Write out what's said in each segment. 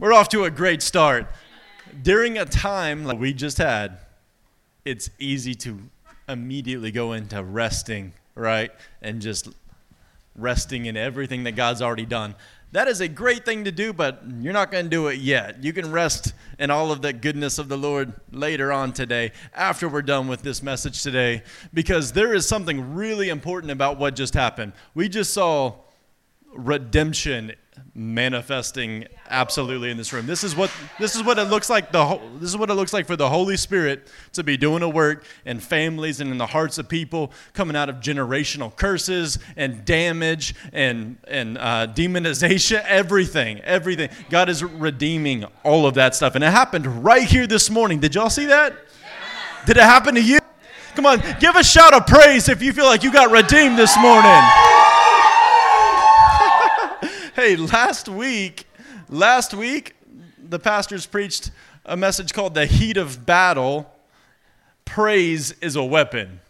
We're off to a great start. During a time like we just had, it's easy to immediately go into resting, right? And just resting in everything that God's already done. That is a great thing to do, but you're not going to do it yet. You can rest in all of the goodness of the Lord later on today, after we're done with this message today, because there is something really important about what just happened. We just saw redemption manifesting absolutely in this room. This is what this is what it looks like the this is what it looks like for the Holy Spirit to be doing a work in families and in the hearts of people coming out of generational curses and damage and and uh, demonization everything everything God is redeeming all of that stuff and it happened right here this morning. Did y'all see that? Did it happen to you? Come on, give a shout of praise if you feel like you got redeemed this morning hey, last week, last week, the pastors preached a message called The Heat of Battle. Praise is a weapon.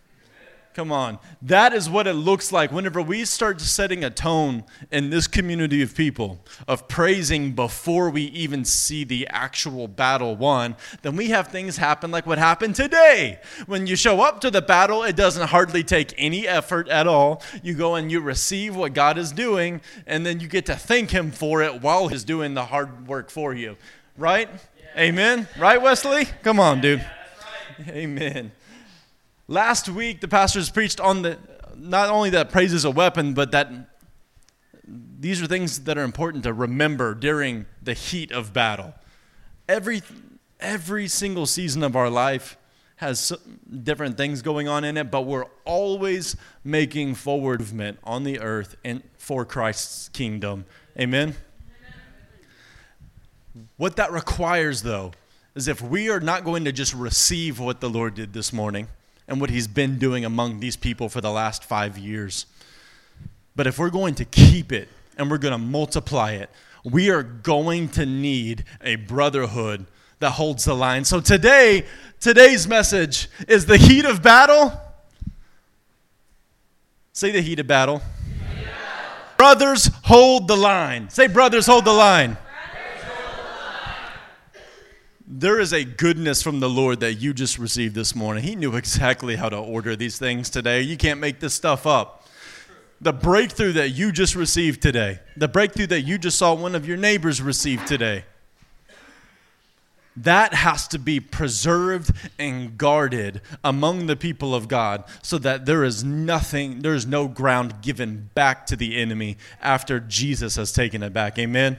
Come on. That is what it looks like whenever we start setting a tone in this community of people of praising before we even see the actual battle won. Then we have things happen like what happened today. When you show up to the battle, it doesn't hardly take any effort at all. You go and you receive what God is doing, and then you get to thank Him for it while He's doing the hard work for you. Right? Yeah. Amen? Right, Wesley? Come on, dude. Yeah, right. Amen. Last week, the pastors preached on the not only that praise is a weapon, but that these are things that are important to remember during the heat of battle. Every, every single season of our life has different things going on in it, but we're always making forward movement on the earth and for Christ's kingdom. Amen? What that requires, though, is if we are not going to just receive what the Lord did this morning, and what he's been doing among these people for the last five years. But if we're going to keep it and we're going to multiply it, we are going to need a brotherhood that holds the line. So today, today's message is the heat of battle. Say the heat of battle. Battle. Brothers hold the line. Say brothers hold the line there is a goodness from the Lord that you just received this morning. He knew exactly how to order these things today. You can't make this stuff up. The breakthrough that you just received today, the breakthrough that you just saw one of your neighbors receive today, that has to be preserved and guarded among the people of God so that there is nothing, there is no ground given back to the enemy after Jesus has taken it back. Amen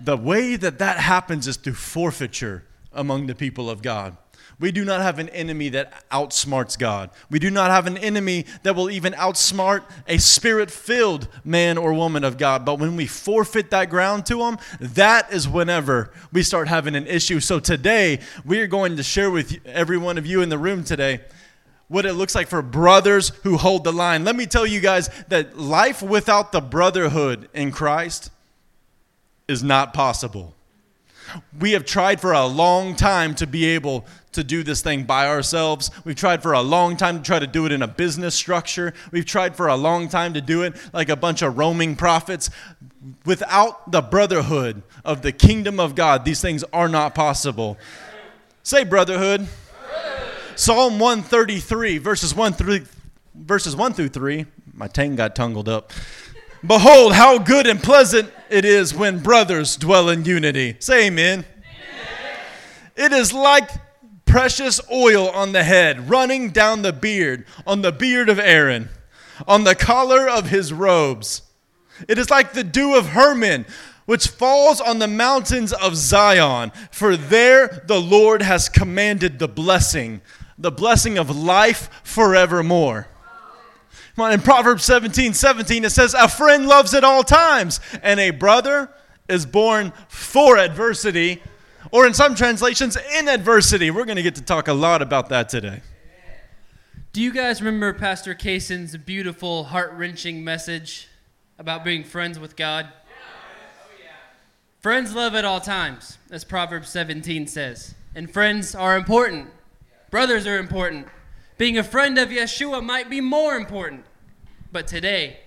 the way that that happens is through forfeiture among the people of God. We do not have an enemy that outsmarts God. We do not have an enemy that will even outsmart a spirit filled man or woman of God. But when we forfeit that ground to them, that is whenever we start having an issue. So today, we are going to share with every one of you in the room today what it looks like for brothers who hold the line. Let me tell you guys that life without the brotherhood in Christ is not possible. We have tried for a long time to be able to do this thing by ourselves. We've tried for a long time to try to do it in a business structure. We've tried for a long time to do it like a bunch of roaming prophets. Without the brotherhood of the kingdom of God, these things are not possible. Say brotherhood. Psalm 133, verses 1 through verses 1 through 3. My tongue got tangled up. Behold, how good and pleasant it is when brothers dwell in unity. Say amen. amen. It is like precious oil on the head, running down the beard, on the beard of Aaron, on the collar of his robes. It is like the dew of Hermon, which falls on the mountains of Zion. For there the Lord has commanded the blessing, the blessing of life forevermore. In Proverbs 17 17, it says, A friend loves at all times, and a brother is born for adversity, or in some translations, in adversity. We're going to get to talk a lot about that today. Do you guys remember Pastor Cason's beautiful, heart wrenching message about being friends with God? Friends love at all times, as Proverbs 17 says. And friends are important. Brothers are important. Being a friend of Yeshua might be more important. But today,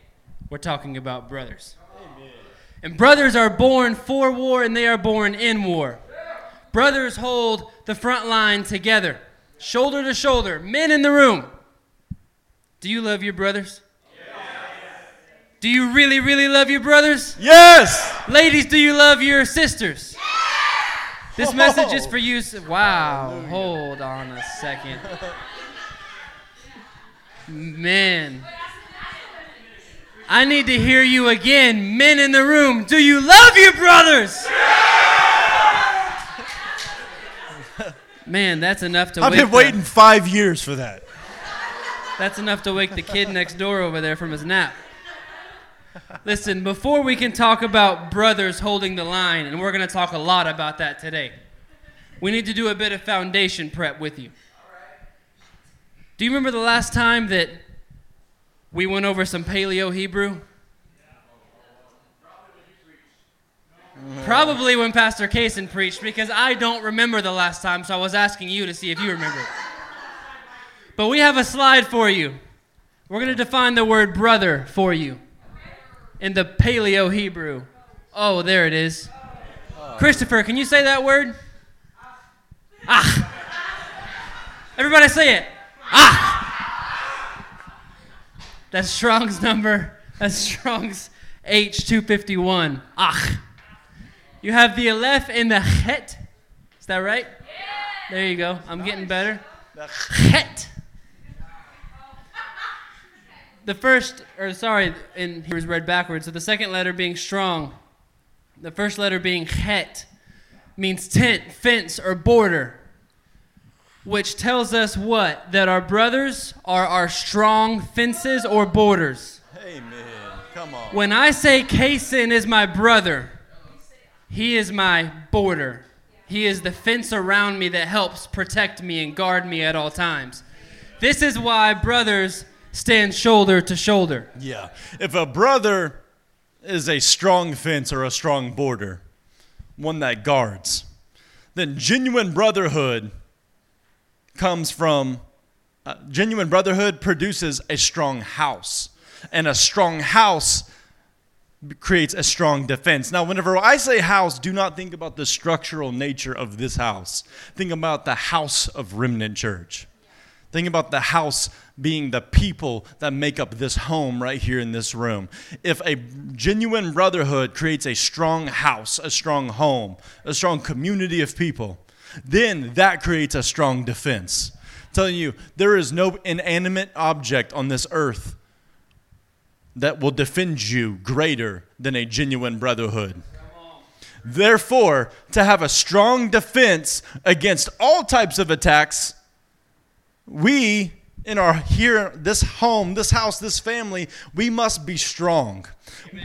we're talking about brothers. Amen. And brothers are born for war and they are born in war. Brothers hold the front line together, shoulder to shoulder, men in the room. Do you love your brothers? Do you really, really love your brothers? Yes! Ladies, do you love your sisters? This message is for you. Wow. Hold on a second. Man. I need to hear you again. Men in the room, do you love your brothers? Man, that's enough to I've been waiting five years for that. that's enough to wake the kid next door over there from his nap. Listen, before we can talk about brothers holding the line, and we're going to talk a lot about that today, we need to do a bit of foundation prep with you. Do you remember the last time that we went over some Paleo Hebrew? Probably when Pastor Cason preached, because I don't remember the last time, so I was asking you to see if you remember. But we have a slide for you. We're going to define the word brother for you in the Paleo Hebrew. Oh, there it is. Christopher, can you say that word? Ah. Everybody say it. Ah. That's Strong's number. That's Strong's H251. Ah. You have the Aleph and the Het. Is that right? Yeah. There you go. I'm getting better. The Het. The first, or sorry, in here is read backwards. So the second letter being strong, the first letter being het, means tent, fence, or border, which tells us what? That our brothers are our strong fences or borders. Amen. Come on. When I say Cason is my brother, he is my border. He is the fence around me that helps protect me and guard me at all times. This is why brothers stand shoulder to shoulder. Yeah. If a brother is a strong fence or a strong border, one that guards, then genuine brotherhood comes from uh, genuine brotherhood produces a strong house. And a strong house creates a strong defense. Now, whenever I say house, do not think about the structural nature of this house. Think about the house of Remnant Church. Think about the house being the people that make up this home right here in this room. If a genuine brotherhood creates a strong house, a strong home, a strong community of people, then that creates a strong defense. telling you, there is no inanimate object on this earth that will defend you greater than a genuine brotherhood. Therefore, to have a strong defense against all types of attacks, we in our here this home this house this family we must be strong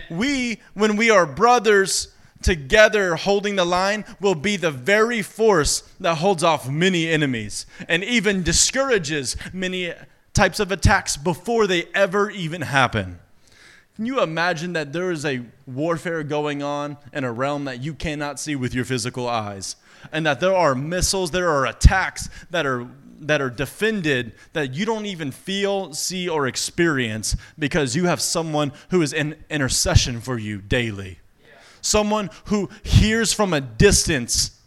we when we are brothers together holding the line will be the very force that holds off many enemies and even discourages many types of attacks before they ever even happen can you imagine that there is a warfare going on in a realm that you cannot see with your physical eyes and that there are missiles there are attacks that are that are defended that you don't even feel, see, or experience because you have someone who is in intercession for you daily. Someone who hears from a distance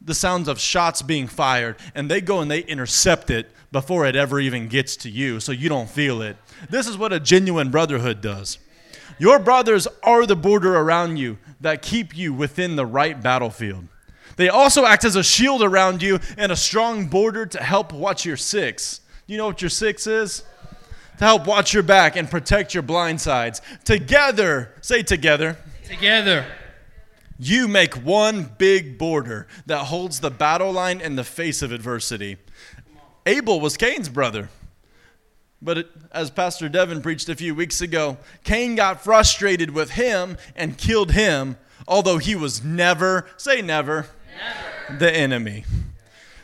the sounds of shots being fired and they go and they intercept it before it ever even gets to you so you don't feel it. This is what a genuine brotherhood does. Your brothers are the border around you that keep you within the right battlefield. They also act as a shield around you and a strong border to help watch your six. You know what your six is? To help watch your back and protect your blind sides. Together, say together, Together. you make one big border that holds the battle line in the face of adversity. Abel was Cain's brother. But it, as Pastor Devin preached a few weeks ago, Cain got frustrated with him and killed him, although he was never, say never, the enemy.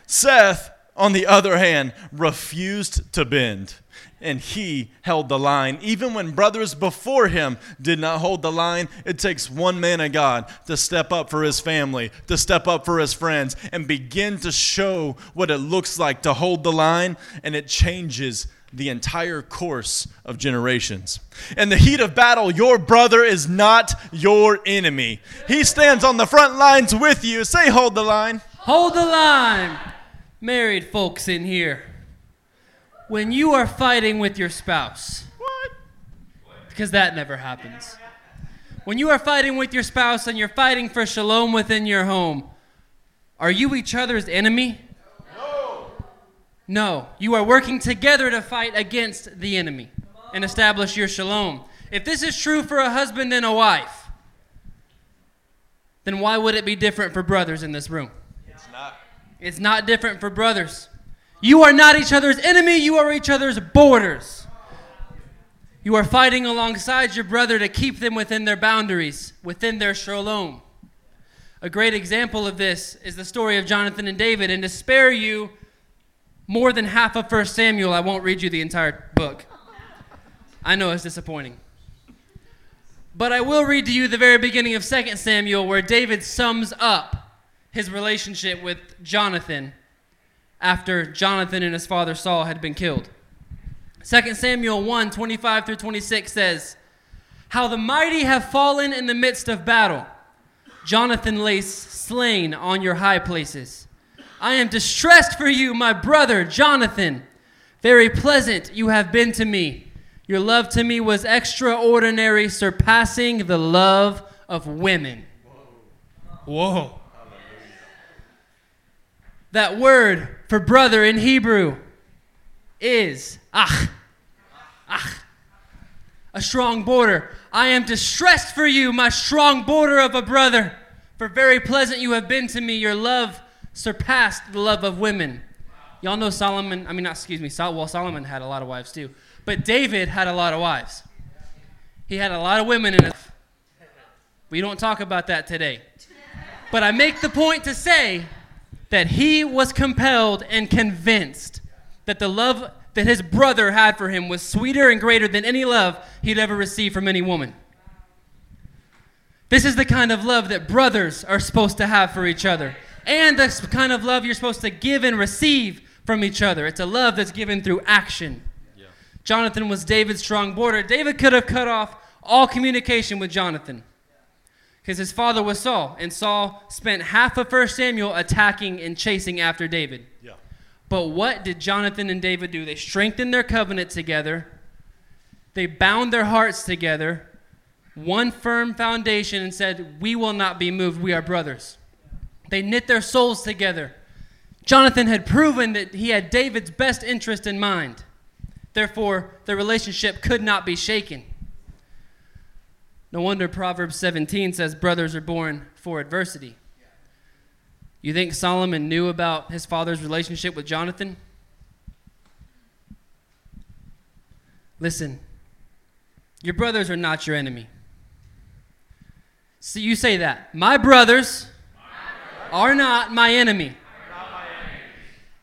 Seth, on the other hand, refused to bend, and he held the line. Even when brothers before him did not hold the line, it takes one man of God to step up for his family, to step up for his friends, and begin to show what it looks like to hold the line, and it changes the entire course of generations. In the heat of battle, your brother is not your enemy. He stands on the front lines with you. Say, hold the line. Hold the line, married folks in here. When you are fighting with your spouse, What? because that never happens. When you are fighting with your spouse and you're fighting for shalom within your home, are you each other's enemy? No. No. You are working together to fight against the enemy and establish your shalom. If this is true for a husband and a wife, then why would it be different for brothers in this room? It's not. It's not different for brothers. You are not each other's enemy, you are each other's borders. You are fighting alongside your brother to keep them within their boundaries, within their shalom. A great example of this is the story of Jonathan and David. And to spare you more than half of 1 Samuel, I won't read you the entire book. I know it's disappointing. But I will read to you the very beginning of 2 Samuel, where David sums up his relationship with Jonathan after Jonathan and his father Saul had been killed. 2 Samuel 1 25 through 26 says, How the mighty have fallen in the midst of battle. Jonathan lays slain on your high places. I am distressed for you, my brother Jonathan. Very pleasant you have been to me. Your love to me was extraordinary, surpassing the love of women. Whoa. That word for brother in Hebrew is ach. Ach. A strong border. I am distressed for you, my strong border of a brother. For very pleasant you have been to me. Your love surpassed the love of women. Y'all know Solomon, I mean, not, excuse me, Sol, well, Solomon had a lot of wives too. But David had a lot of wives. He had a lot of women in his. We don't talk about that today. But I make the point to say that he was compelled and convinced that the love that his brother had for him was sweeter and greater than any love he'd ever received from any woman. This is the kind of love that brothers are supposed to have for each other, and the kind of love you're supposed to give and receive from each other. It's a love that's given through action. Jonathan was David's strong border. David could have cut off all communication with Jonathan because his father was Saul, and Saul spent half of 1 Samuel attacking and chasing after David. Yeah. But what did Jonathan and David do? They strengthened their covenant together, they bound their hearts together, one firm foundation, and said, We will not be moved. We are brothers. They knit their souls together. Jonathan had proven that he had David's best interest in mind. Therefore, their relationship could not be shaken. No wonder Proverbs 17 says brothers are born for adversity. You think Solomon knew about his father's relationship with Jonathan? Listen, your brothers are not your enemy. See, you say that. My brothers are not my enemy.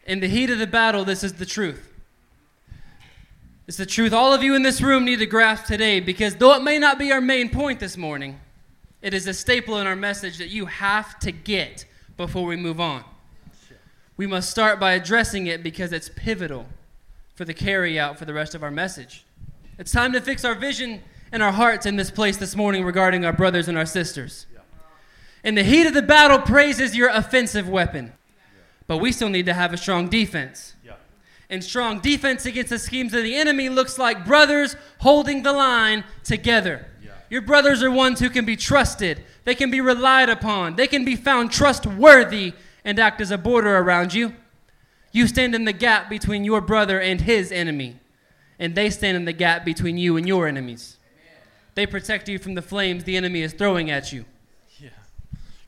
In the heat of the battle, this is the truth. It's the truth all of you in this room need to grasp today because though it may not be our main point this morning, it is a staple in our message that you have to get before we move on. We must start by addressing it because it's pivotal for the carry out for the rest of our message. It's time to fix our vision and our hearts in this place this morning regarding our brothers and our sisters. In the heat of the battle, praise is your offensive weapon. But we still need to have a strong defense. And strong defense against the schemes of the enemy looks like brothers holding the line together. Yeah. Your brothers are ones who can be trusted, they can be relied upon, they can be found trustworthy and act as a border around you. You stand in the gap between your brother and his enemy, and they stand in the gap between you and your enemies. They protect you from the flames the enemy is throwing at you.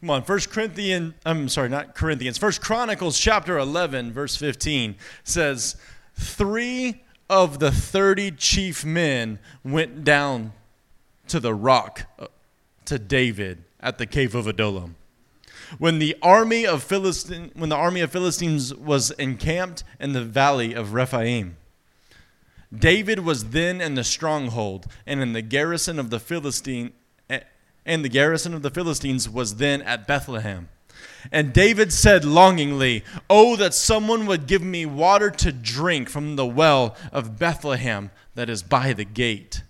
Come on, First Corinthians, I'm sorry, not Corinthians. First Chronicles chapter 11, verse 15 says, Three of the 30 chief men went down to the rock uh, to David at the cave of Adullam. When the army of Philistine, when the army of Philistines was encamped in the valley of Rephaim, David was then in the stronghold, and in the garrison of the Philistine, and the garrison of the Philistines was then at Bethlehem. And David said longingly, Oh, that someone would give me water to drink from the well of Bethlehem that is by the gate.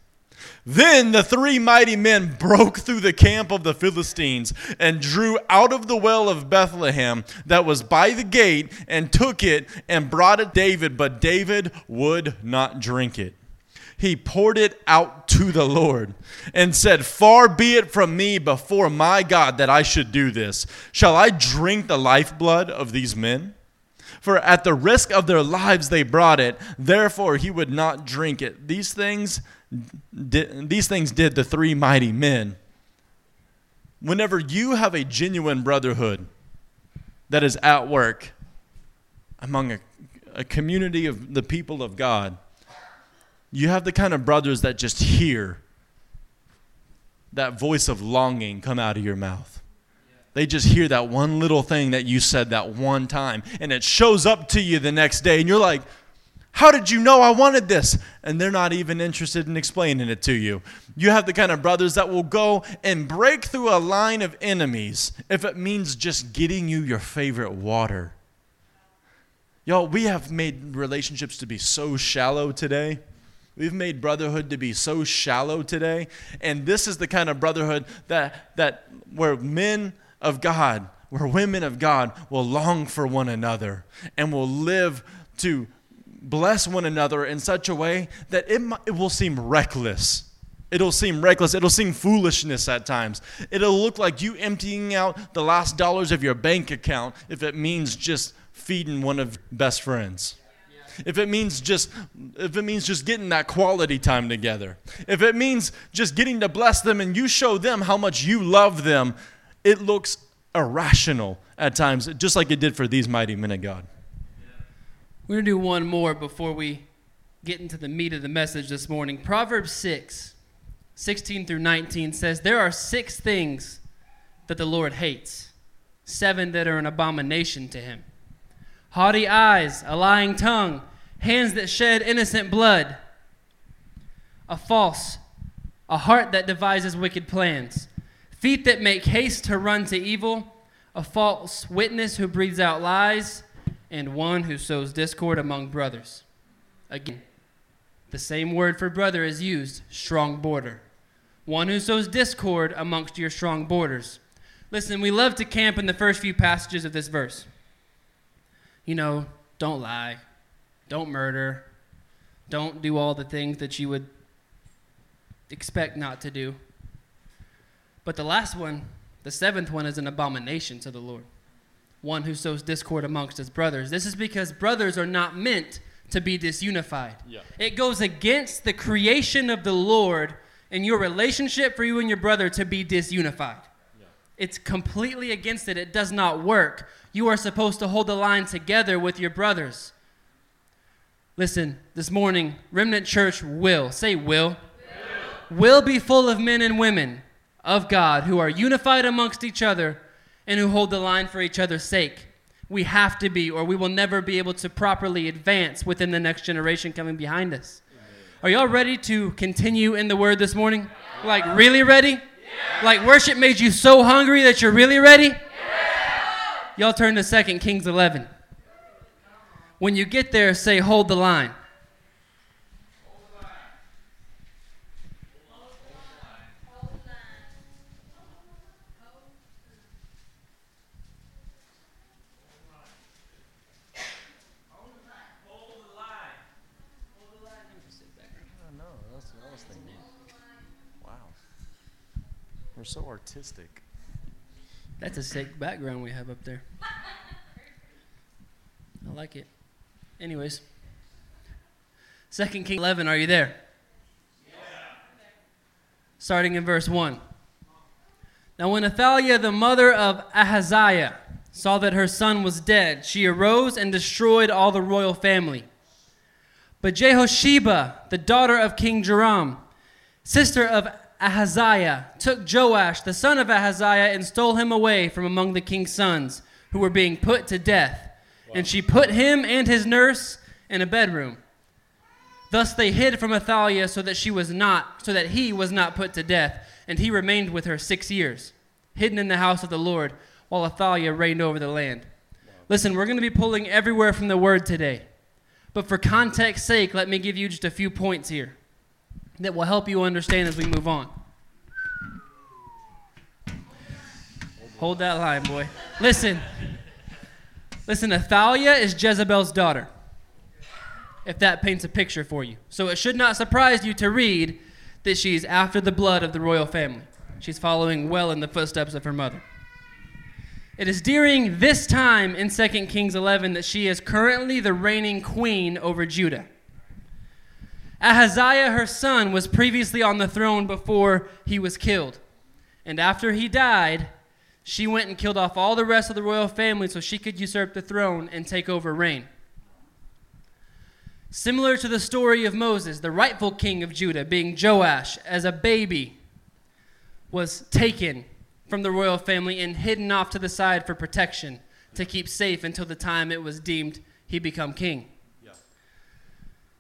Then the three mighty men broke through the camp of the Philistines and drew out of the well of Bethlehem that was by the gate and took it and brought it David, but David would not drink it. He poured it out to the Lord and said, Far be it from me before my God that I should do this. Shall I drink the lifeblood of these men? For at the risk of their lives they brought it, therefore he would not drink it. These things did, these things did the three mighty men. Whenever you have a genuine brotherhood that is at work among a, a community of the people of God, you have the kind of brothers that just hear that voice of longing come out of your mouth. They just hear that one little thing that you said that one time, and it shows up to you the next day, and you're like, how did you know I wanted this? And they're not even interested in explaining it to you. You have the kind of brothers that will go and break through a line of enemies if it means just getting you your favorite water. Y'all, we have made relationships to be so shallow today. We've made brotherhood to be so shallow today. And this is the kind of brotherhood that, that where men of God, where women of God will long for one another and will live to bless one another in such a way that it, it will seem reckless. It'll seem reckless. It'll seem foolishness at times. It'll look like you emptying out the last dollars of your bank account if it means just feeding one of best friends. If it means just if it means just getting that quality time together. If it means just getting to bless them and you show them how much you love them, it looks irrational at times, just like it did for these mighty men of God. We're going to do one more before we get into the meat of the message this morning. Proverbs 6, 16 through 19 says, There are six things that the Lord hates, seven that are an abomination to him haughty eyes, a lying tongue, hands that shed innocent blood, a false, a heart that devises wicked plans, feet that make haste to run to evil, a false witness who breathes out lies and one who sows discord among brothers. Again, the same word for brother is used strong border. One who sows discord amongst your strong borders. Listen, we love to camp in the first few passages of this verse. You know, don't lie, don't murder, don't do all the things that you would expect not to do. But the last one, the seventh one, is an abomination to the Lord one who sows discord amongst his brothers. This is because brothers are not meant to be disunified. Yeah. It goes against the creation of the Lord and your relationship for you and your brother to be disunified. It's completely against it. It does not work. You are supposed to hold the line together with your brothers. Listen, this morning, Remnant Church will, say will, will, will be full of men and women of God who are unified amongst each other and who hold the line for each other's sake. We have to be, or we will never be able to properly advance within the next generation coming behind us. Are y'all ready to continue in the word this morning? Like, really ready? Like, worship made you so hungry that you're really ready? Y'all turn to 2 Kings 11. When you get there, say, hold the line. We're so artistic. That's a sick background we have up there. I like it. Anyways, Second King 11, are you there? Yeah. Starting in verse 1. Now, when Athaliah, the mother of Ahaziah, saw that her son was dead, she arose and destroyed all the royal family. But Jehosheba, the daughter of King Joram, sister of Ahaziah took Joash, the son of Ahaziah, and stole him away from among the king's sons who were being put to death. Wow. And she put him and his nurse in a bedroom. Thus they hid from Athaliah so that she was not, so that he was not put to death, and he remained with her six years, hidden in the house of the Lord. while Athaliah reigned over the land. Listen, we're going to be pulling everywhere from the word today. But for context sake, let me give you just a few points here that will help you understand as we move on. Hold that line, boy. Listen. Listen, Athaliah is Jezebel's daughter. If that paints a picture for you. So it should not surprise you to read that she's after the blood of the royal family. She's following well in the footsteps of her mother. It is during this time in 2 Kings 11 that she is currently the reigning queen over Judah. Ahaziah, her son, was previously on the throne before he was killed. And after he died, she went and killed off all the rest of the royal family so she could usurp the throne and take over reign. Similar to the story of Moses, the rightful king of Judah, being Joash, as a baby, was taken from the royal family and hidden off to the side for protection to keep safe until the time it was deemed he become king. Yeah.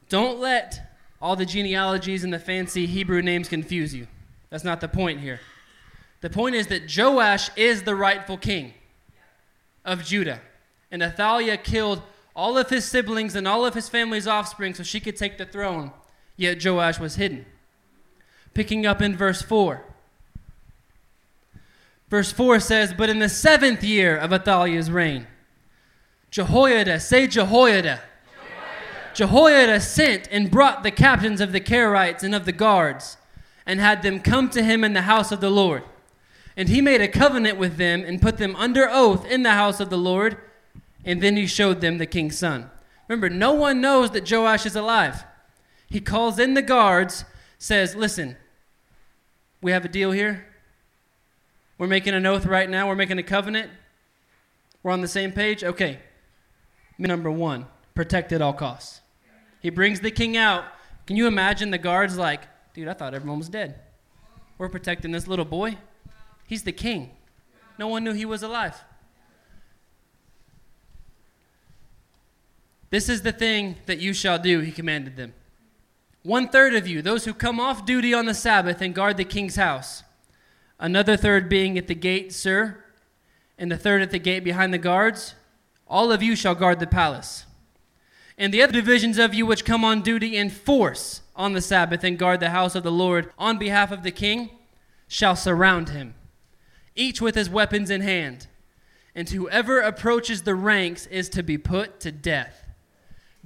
Don't let all the genealogies and the fancy Hebrew names confuse you. That's not the point here. The point is that Joash is the rightful king of Judah, and Athaliah killed all of his siblings and all of his family's offspring so she could take the throne, yet Joash was hidden. Picking up in verse 4. Verse 4 says, But in the seventh year of Athaliah's reign, Jehoiada, say Jehoiada. Jehoiada. Sent and brought the captains of the Carites and of the guards, and had them come to him in the house of the Lord. And he made a covenant with them and put them under oath in the house of the Lord and then he showed them the king's son. Remember, no one knows that Joash is alive. He calls in the guards, says, Listen, we have a deal here. We're making an oath right now. We're making a covenant. We're on the same page. Okay. Number one, protect at all costs. He brings the king out. Can you imagine the guards like, dude, I thought everyone was dead. We're protecting this little boy. He's the king. No one knew he was alive. This is the thing that you shall do, he commanded them. One third of you, those who come off duty on the Sabbath and guard the king's house, another third being at the gate, sir, and the third at the gate behind the guards, all of you shall guard the palace. And the other divisions of you which come on duty in force on the Sabbath and guard the house of the Lord on behalf of the king shall surround him, each with his weapons in hand. And whoever approaches the ranks is to be put to death.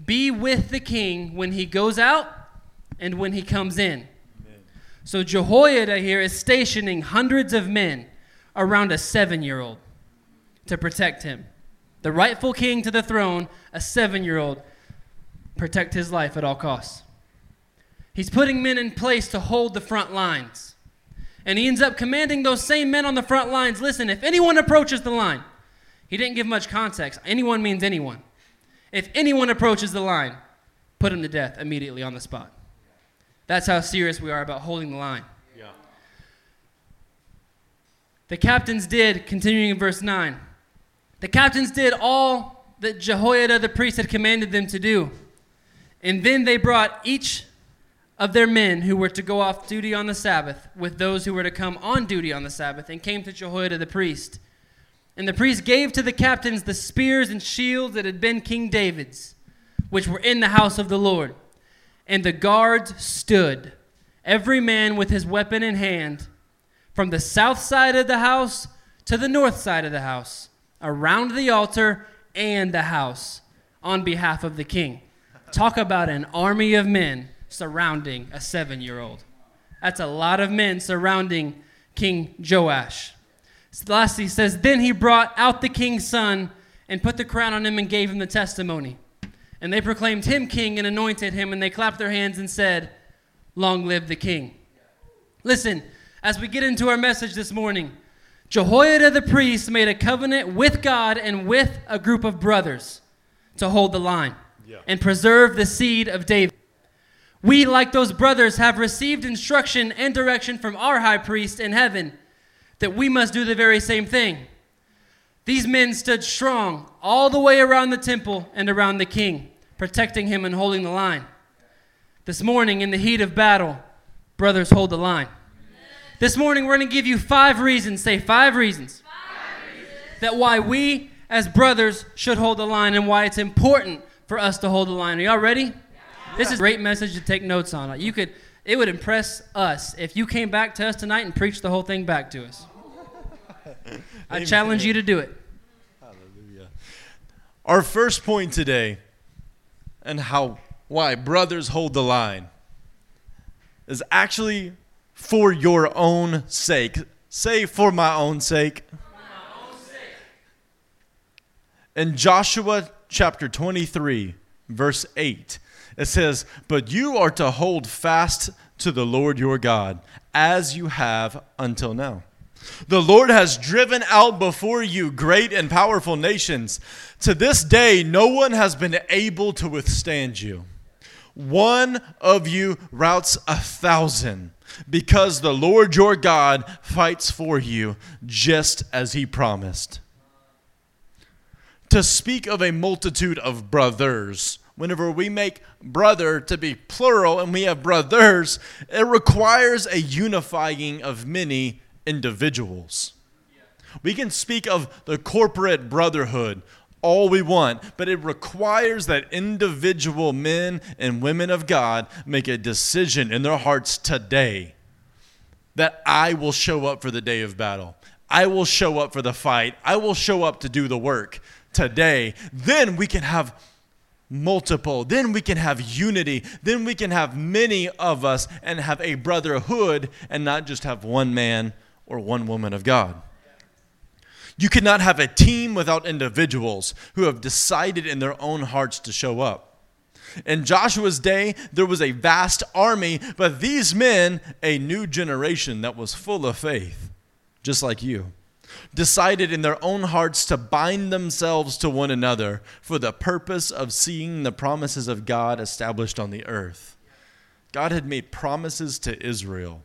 Be with the king when he goes out and when he comes in. Amen. So Jehoiada here is stationing hundreds of men around a seven year old to protect him. The rightful king to the throne, a seven year old, protect his life at all costs. He's putting men in place to hold the front lines. And he ends up commanding those same men on the front lines listen, if anyone approaches the line, he didn't give much context. Anyone means anyone. If anyone approaches the line, put him to death immediately on the spot. That's how serious we are about holding the line. Yeah. The captains did, continuing in verse 9, the captains did all that Jehoiada the priest had commanded them to do. And then they brought each of their men who were to go off duty on the Sabbath with those who were to come on duty on the Sabbath and came to Jehoiada the priest. And the priest gave to the captains the spears and shields that had been King David's, which were in the house of the Lord. And the guards stood, every man with his weapon in hand, from the south side of the house to the north side of the house, around the altar and the house, on behalf of the king. Talk about an army of men surrounding a seven year old. That's a lot of men surrounding King Joash. Lastly, says, Then he brought out the king's son and put the crown on him and gave him the testimony. And they proclaimed him king and anointed him, and they clapped their hands and said, Long live the king. Listen, as we get into our message this morning, Jehoiada the priest made a covenant with God and with a group of brothers to hold the line yeah. and preserve the seed of David. We, like those brothers, have received instruction and direction from our high priest in heaven that we must do the very same thing. These men stood strong all the way around the temple and around the king, protecting him and holding the line. This morning, in the heat of battle, brothers, hold the line. This morning, we're going to give you five reasons. Say five reasons. Five reasons. that why we as brothers should hold the line and why it's important for us to hold the line. Are y'all ready? This is a great message to take notes on. You could it would impress us if you came back to us tonight and preached the whole thing back to us. I challenge you to do it. Hallelujah. Our first point today and how why brothers hold the line is actually for your own sake. Say for my own sake. my own sake. In Joshua chapter 23, verse 8, it says, But you are to hold fast to the Lord your God, as you have until now. The Lord has driven out before you great and powerful nations. To this day, no one has been able to withstand you. One of you routs a thousand, because the Lord your God fights for you, just as he promised to speak of a multitude of brothers. Whenever we make brother to be plural and we have brothers, it requires a unifying of many individuals. We can speak of the corporate brotherhood all we want, but it requires that individual men and women of God make a decision in their hearts today that I will show up for the day of battle. I will show up for the fight. I will show up to do the work today, then we can have multiple. Then we can have unity. Then we can have many of us and have a brotherhood and not just have one man or one woman of God. You cannot have a team without individuals who have decided in their own hearts to show up. In Joshua's day, there was a vast army, but these men, a new generation that was full of faith, just like you decided in their own hearts to bind themselves to one another for the purpose of seeing the promises of God established on the earth. God had made promises to Israel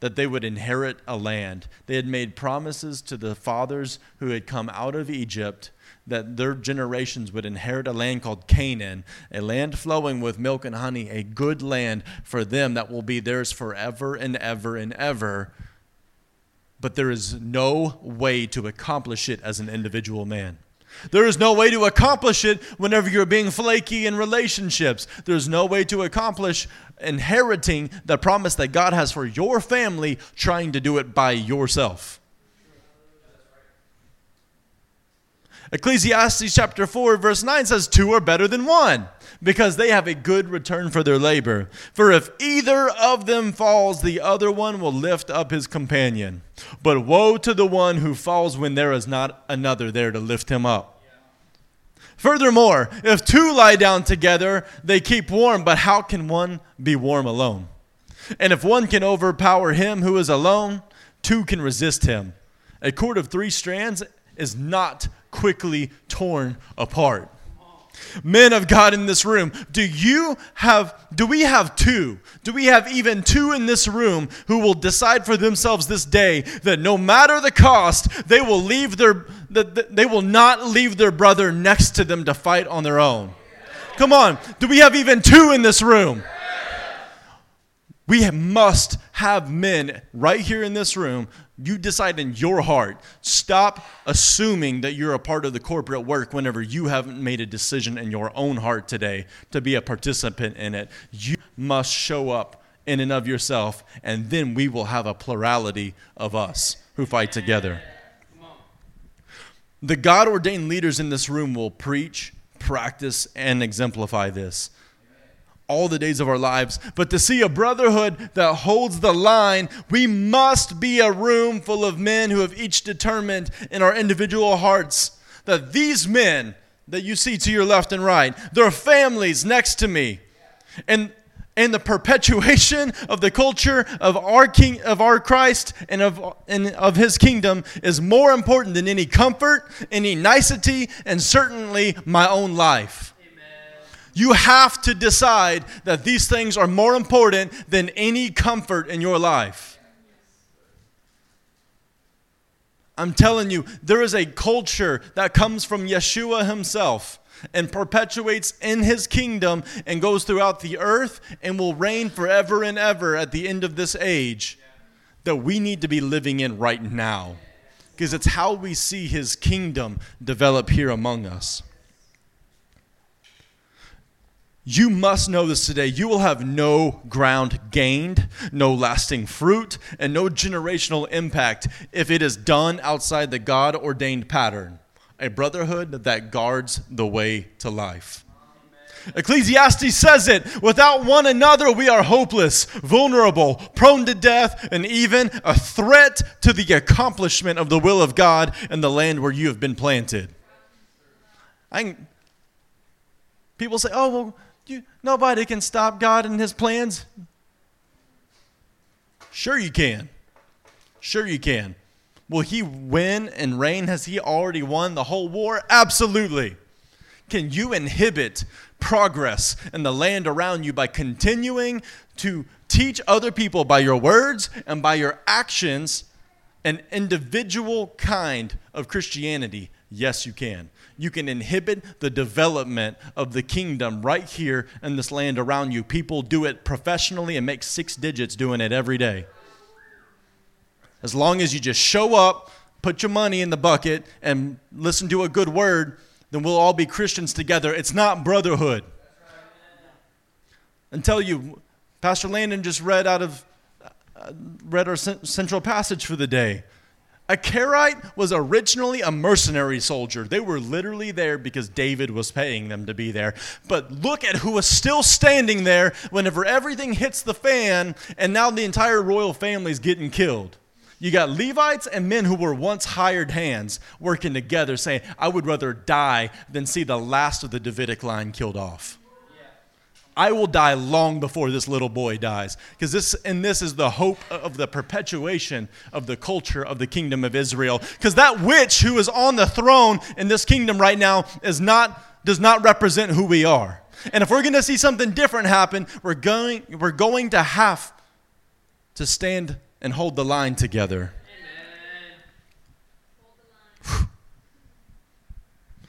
that they would inherit a land. They had made promises to the fathers who had come out of Egypt that their generations would inherit a land called Canaan, a land flowing with milk and honey, a good land for them that will be theirs forever and ever and ever but there is no way to accomplish it as an individual man. There is no way to accomplish it whenever you're being flaky in relationships. There's no way to accomplish inheriting the promise that God has for your family trying to do it by yourself. Ecclesiastes chapter 4, verse 9 says, Two are better than one because they have a good return for their labor. For if either of them falls, the other one will lift up his companion. But woe to the one who falls when there is not another there to lift him up. Furthermore, if two lie down together, they keep warm, but how can one be warm alone? And if one can overpower him who is alone, two can resist him. A cord of three strands is not quickly torn apart men of God in this room, do you have do we have two? Do we have even two in this room who will decide for themselves this day that no matter the cost, they will leave their that they will not leave their brother next to them to fight on their own? Come on, do we have even two in this room? We must have men right here in this room. You decide in your heart. Stop assuming that you're a part of the corporate work whenever you haven't made a decision in your own heart today to be a participant in it. You must show up in and of yourself, and then we will have a plurality of us who fight together. The God ordained leaders in this room will preach, practice, and exemplify this all the days of our lives. But to see a brotherhood that holds the line, we must be a room full of men who have each determined in our individual hearts that these men that you see to your left and right, their families next to me, and and the perpetuation of the culture of our king of our Christ and of and of his kingdom is more important than any comfort, any nicety, and certainly my own life. You have to decide that these things are more important than any comfort in your life. I'm telling you, there is a culture that comes from Yeshua himself and perpetuates in his kingdom and goes throughout the earth and will reign forever and ever at the end of this age that we need to be living in right now. because it's how we see his kingdom develop here among us. You must know this today. You will have no ground gained, no lasting fruit, and no generational impact if it is done outside the God ordained pattern a brotherhood that guards the way to life. Ecclesiastes says it without one another, we are hopeless, vulnerable, prone to death, and even a threat to the accomplishment of the will of God in the land where you have been planted. I, people say, oh, well, you, nobody can stop God and his plans. Sure, you can. Sure, you can. Will he win and reign? Has he already won the whole war? Absolutely. Can you inhibit progress in the land around you by continuing to teach other people by your words and by your actions an individual kind of Christianity? Yes, you can. You can inhibit the development of the kingdom right here in this land around you. People do it professionally and make six digits doing it every day. As long as you just show up, put your money in the bucket, and listen to a good word, then we'll all be Christians together. It's not brotherhood. Tell you, Pastor Landon just read out of uh, read our central passage for the day. A Carite was originally a mercenary soldier. They were literally there because David was paying them to be there. But look at who was still standing there whenever everything hits the fan, and now the entire royal family is getting killed. You got Levites and men who were once hired hands working together saying, I would rather die than see the last of the Davidic line killed off. I will die long before this little boy dies. Because this and this is the hope of the perpetuation of the culture of the kingdom of Israel. Because that witch who is on the throne in this kingdom right now is not does not represent who we are. And if we're going to see something different happen, we're going we're going to have to stand and hold the line together.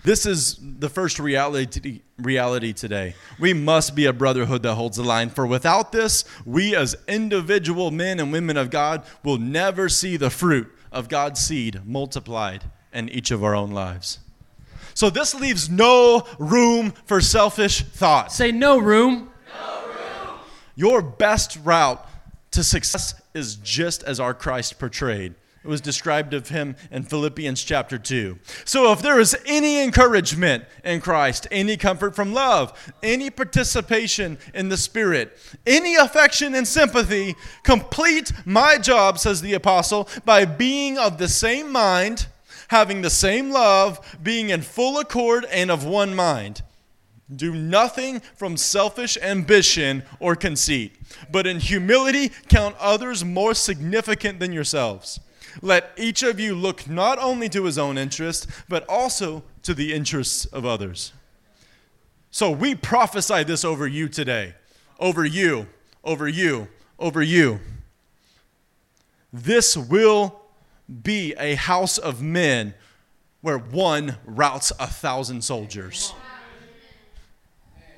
This is the first reality, reality today. We must be a brotherhood that holds the line. For without this, we as individual men and women of God will never see the fruit of God's seed multiplied in each of our own lives. So this leaves no room for selfish thought. Say no room. No room. Your best route to success is just as our Christ portrayed. It was described of him in Philippians chapter 2. So, if there is any encouragement in Christ, any comfort from love, any participation in the Spirit, any affection and sympathy, complete my job, says the apostle, by being of the same mind, having the same love, being in full accord and of one mind. Do nothing from selfish ambition or conceit, but in humility count others more significant than yourselves. Let each of you look not only to his own interest, but also to the interests of others. So we prophesy this over you today, over you, over you, over you. This will be a house of men where one routs a thousand soldiers.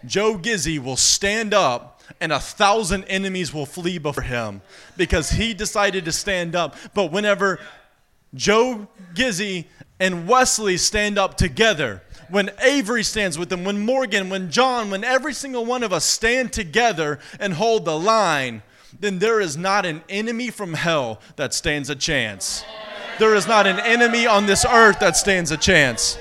Joe Gizzy will stand up and a thousand enemies will flee before him because he decided to stand up. But whenever Joe Gizzy and Wesley stand up together, when Avery stands with them, when Morgan, when John, when every single one of us stand together and hold the line, then there is not an enemy from hell that stands a chance. There is not an enemy on this earth that stands a chance.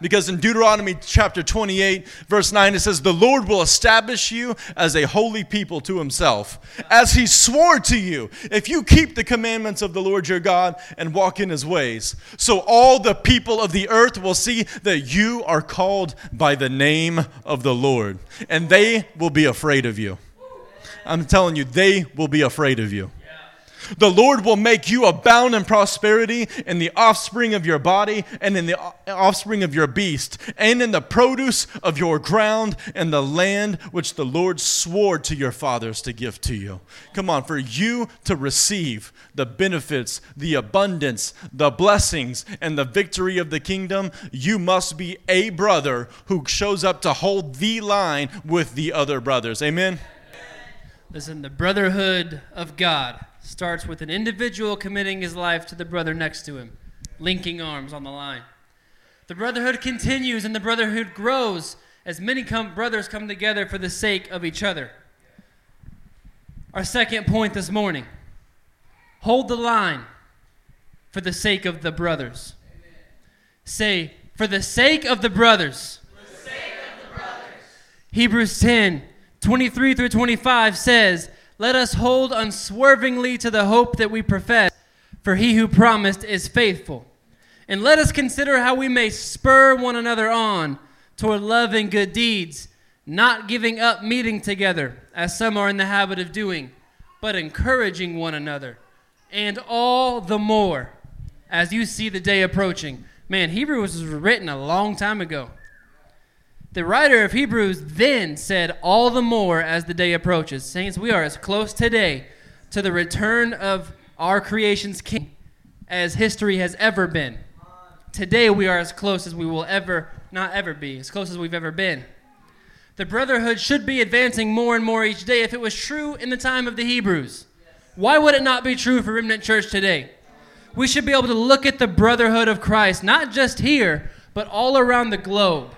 Because in Deuteronomy chapter 28, verse 9, it says, The Lord will establish you as a holy people to himself, as he swore to you, if you keep the commandments of the Lord your God and walk in his ways. So all the people of the earth will see that you are called by the name of the Lord, and they will be afraid of you. I'm telling you, they will be afraid of you. The Lord will make you abound in prosperity in the offspring of your body and in the offspring of your beast and in the produce of your ground and the land which the Lord swore to your fathers to give to you. Come on, for you to receive the benefits, the abundance, the blessings, and the victory of the kingdom, you must be a brother who shows up to hold the line with the other brothers. Amen? Listen, the brotherhood of God starts with an individual committing his life to the brother next to him, linking arms on the line. The brotherhood continues and the brotherhood grows as many come, brothers come together for the sake of each other. Our second point this morning hold the line for the sake of the brothers. Amen. Say, for the sake of the brothers. The of the brothers. Hebrews 10 23 through 25 says, Let us hold unswervingly to the hope that we profess, for he who promised is faithful. And let us consider how we may spur one another on toward love and good deeds, not giving up meeting together, as some are in the habit of doing, but encouraging one another, and all the more as you see the day approaching. Man, Hebrews was written a long time ago. The writer of Hebrews then said, All the more as the day approaches. Saints, we are as close today to the return of our creation's king as history has ever been. Today we are as close as we will ever, not ever be, as close as we've ever been. The brotherhood should be advancing more and more each day if it was true in the time of the Hebrews. Why would it not be true for Remnant Church today? We should be able to look at the brotherhood of Christ, not just here, but all around the globe,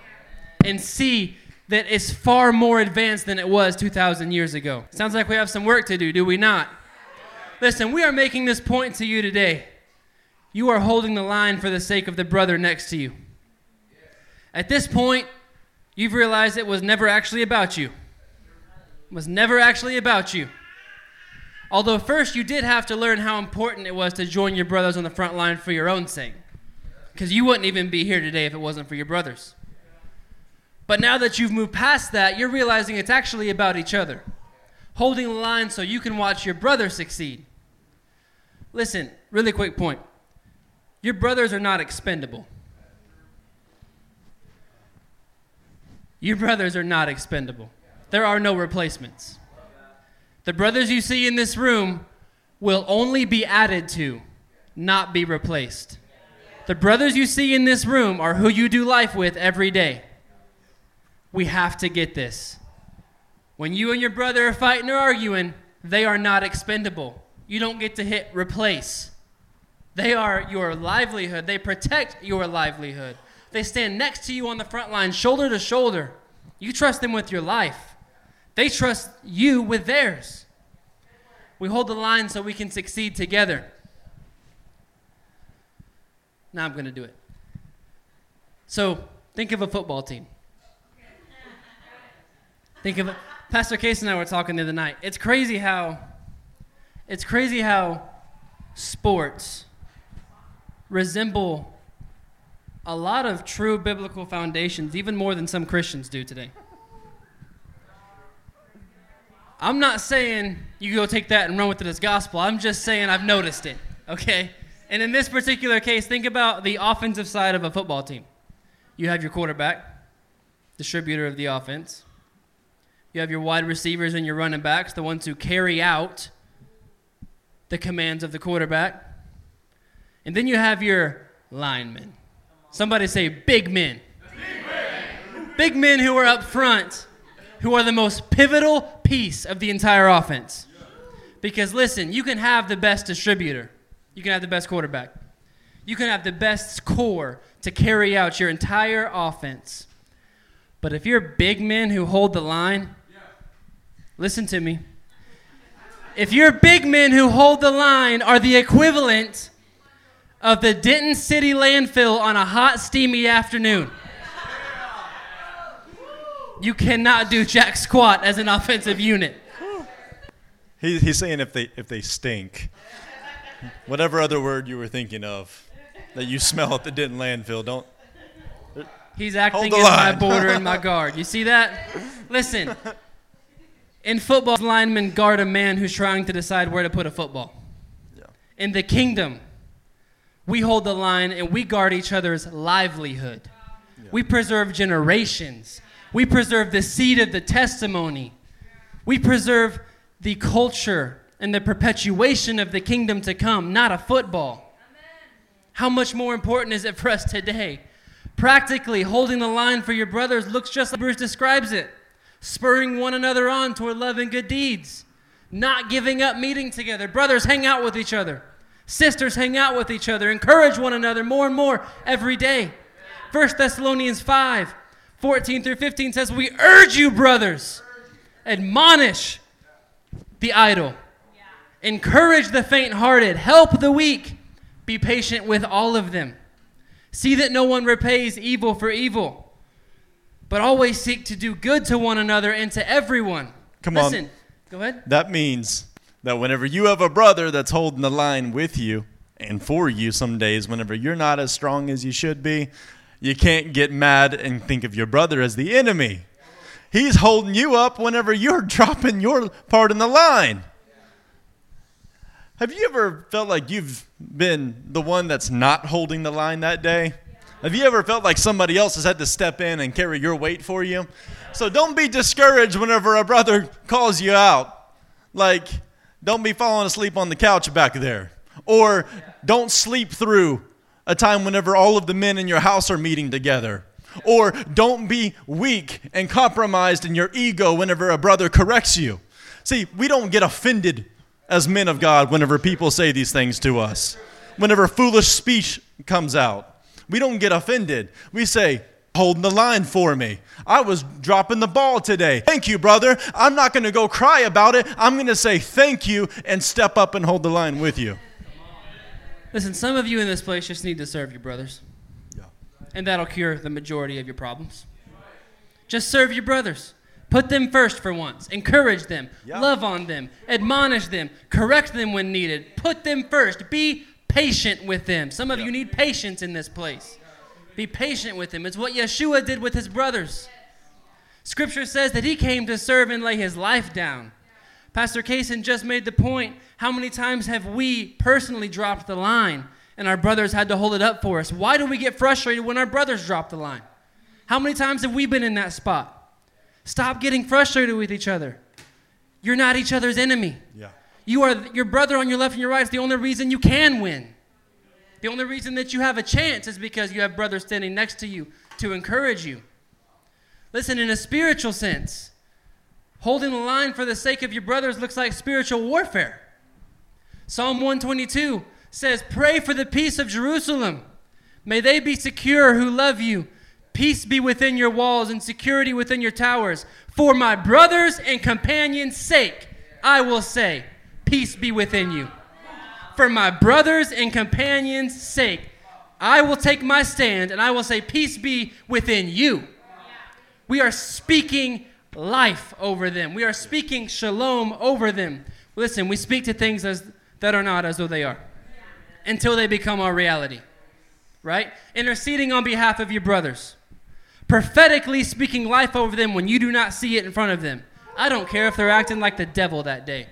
and see that it's far more advanced than it was 2,000 years ago. Sounds like we have some work to do, do we not? Listen, we are making this point to you today you are holding the line for the sake of the brother next to you. At this point, you've realized it was never actually about you. It was never actually about you. Although, first, you did have to learn how important it was to join your brothers on the front line for your own sake. Because you wouldn't even be here today if it wasn't for your brothers. But now that you've moved past that, you're realizing it's actually about each other. Holding the line so you can watch your brother succeed. Listen, really quick point. Your brothers are not expendable. Your brothers are not expendable. There are no replacements. The brothers you see in this room will only be added to, not be replaced. The brothers you see in this room are who you do life with every day. We have to get this. When you and your brother are fighting or arguing, they are not expendable. You don't get to hit replace. They are your livelihood. They protect your livelihood. They stand next to you on the front line, shoulder to shoulder. You trust them with your life. They trust you with theirs. We hold the line so we can succeed together. Now I'm going to do it. So think of a football team. Think of it. Pastor Case and I were talking the other night. It's crazy how it's crazy how sports resemble a lot of true biblical foundations, even more than some Christians do today. I'm not saying you go take that and run with it as gospel. I'm just saying I've noticed it, okay? And in this particular case, think about the offensive side of a football team. You have your quarterback, distributor of the offense. You have your wide receivers and your running backs, the ones who carry out the commands of the quarterback. And then you have your linemen. Somebody say big men. Big men. Who are up front, who are the most pivotal piece of the entire offense. Because listen, you can have the best distributor, you can have the best quarterback, you can have the best core to carry out your entire offense. But if you're big men who hold the line, listen to me. If your big men who hold the line are the equivalent of the Denton City landfill on a hot, steamy afternoon. You cannot do jack squat as an offensive unit. He, he's saying if they if they stink, whatever other word you were thinking of, that you smell at the Denton landfill, don't. He's acting as my border and my guard. You see that? Listen, in football, linemen guard a man who's trying to decide where to put a football. Yeah. In the kingdom, we hold the line and we guard each other's livelihood. Yeah. We preserve generations. We preserve the seed of the testimony. We preserve the culture and the perpetuation of the kingdom to come, not a football. Amen. How much more important is it for us today? Practically, holding the line for your brothers looks just like Hebrews describes it spurring one another on toward love and good deeds, not giving up meeting together. Brothers hang out with each other. Sisters hang out with each other. Encourage one another more and more every day. 1 Thessalonians 5 14 through 15 says, We urge you, brothers, admonish the idle, encourage the faint hearted, help the weak, be patient with all of them. See that no one repays evil for evil, but always seek to do good to one another and to everyone. Come on. Listen, go ahead. That means that whenever you have a brother that's holding the line with you and for you some days, whenever you're not as strong as you should be, you can't get mad and think of your brother as the enemy. He's holding you up whenever you're dropping your part in the line. Have you ever felt like you've been the one that's not holding the line that day? Have you ever felt like somebody else has had to step in and carry your weight for you? So don't be discouraged whenever a brother calls you out. Like, don't be falling asleep on the couch back there. Or don't sleep through a time whenever all of the men in your house are meeting together. Or don't be weak and compromised in your ego whenever a brother corrects you. See, we don't get offended as men of God whenever people say these things to us. Whenever foolish speech comes out, we don't get offended. We say, holding the line for me. I was dropping the ball today. Thank you, brother. I'm not going to go cry about it. I'm going to say thank you and step up and hold the line with you. Listen, some of you in this place just need to serve your brothers. Yeah. And that'll cure the majority of your problems. Just serve your brothers. Put them first for once. Encourage them. Yeah. Love on them. Admonish them. Correct them when needed. Put them first. Be patient with them. Some of Yeah. you need patience in this place. Be patient with them. It's what Yeshua did with his brothers. Scripture says that he came to serve and lay his life down. Pastor Cason just made the point how many times have we personally dropped the line and our brothers had to hold it up for us? Why do we get frustrated when our brothers drop the line? How many times have we been in that spot? Stop getting frustrated with each other. You're not each other's enemy. Yeah. You are your brother on your left and your right is the only reason you can win. The only reason that you have a chance is because you have brothers standing next to you to encourage you. Listen, in a spiritual sense, holding the line for the sake of your brothers looks like spiritual warfare. Psalm 122 says, Pray for the peace of Jerusalem. May they be secure who love you. Peace be within your walls and security within your towers. For my brothers and companions' sake, I will say, Peace be within you. For my brothers and companions' sake, I will take my stand and I will say, Peace be within you. We are speaking life over them. We are speaking shalom over them. Listen, we speak to things as, that are not as though they are until they become our reality. Right? Interceding on behalf of your brothers. Prophetically speaking life over them when you do not see it in front of them. I don't care if they're acting like the devil that day.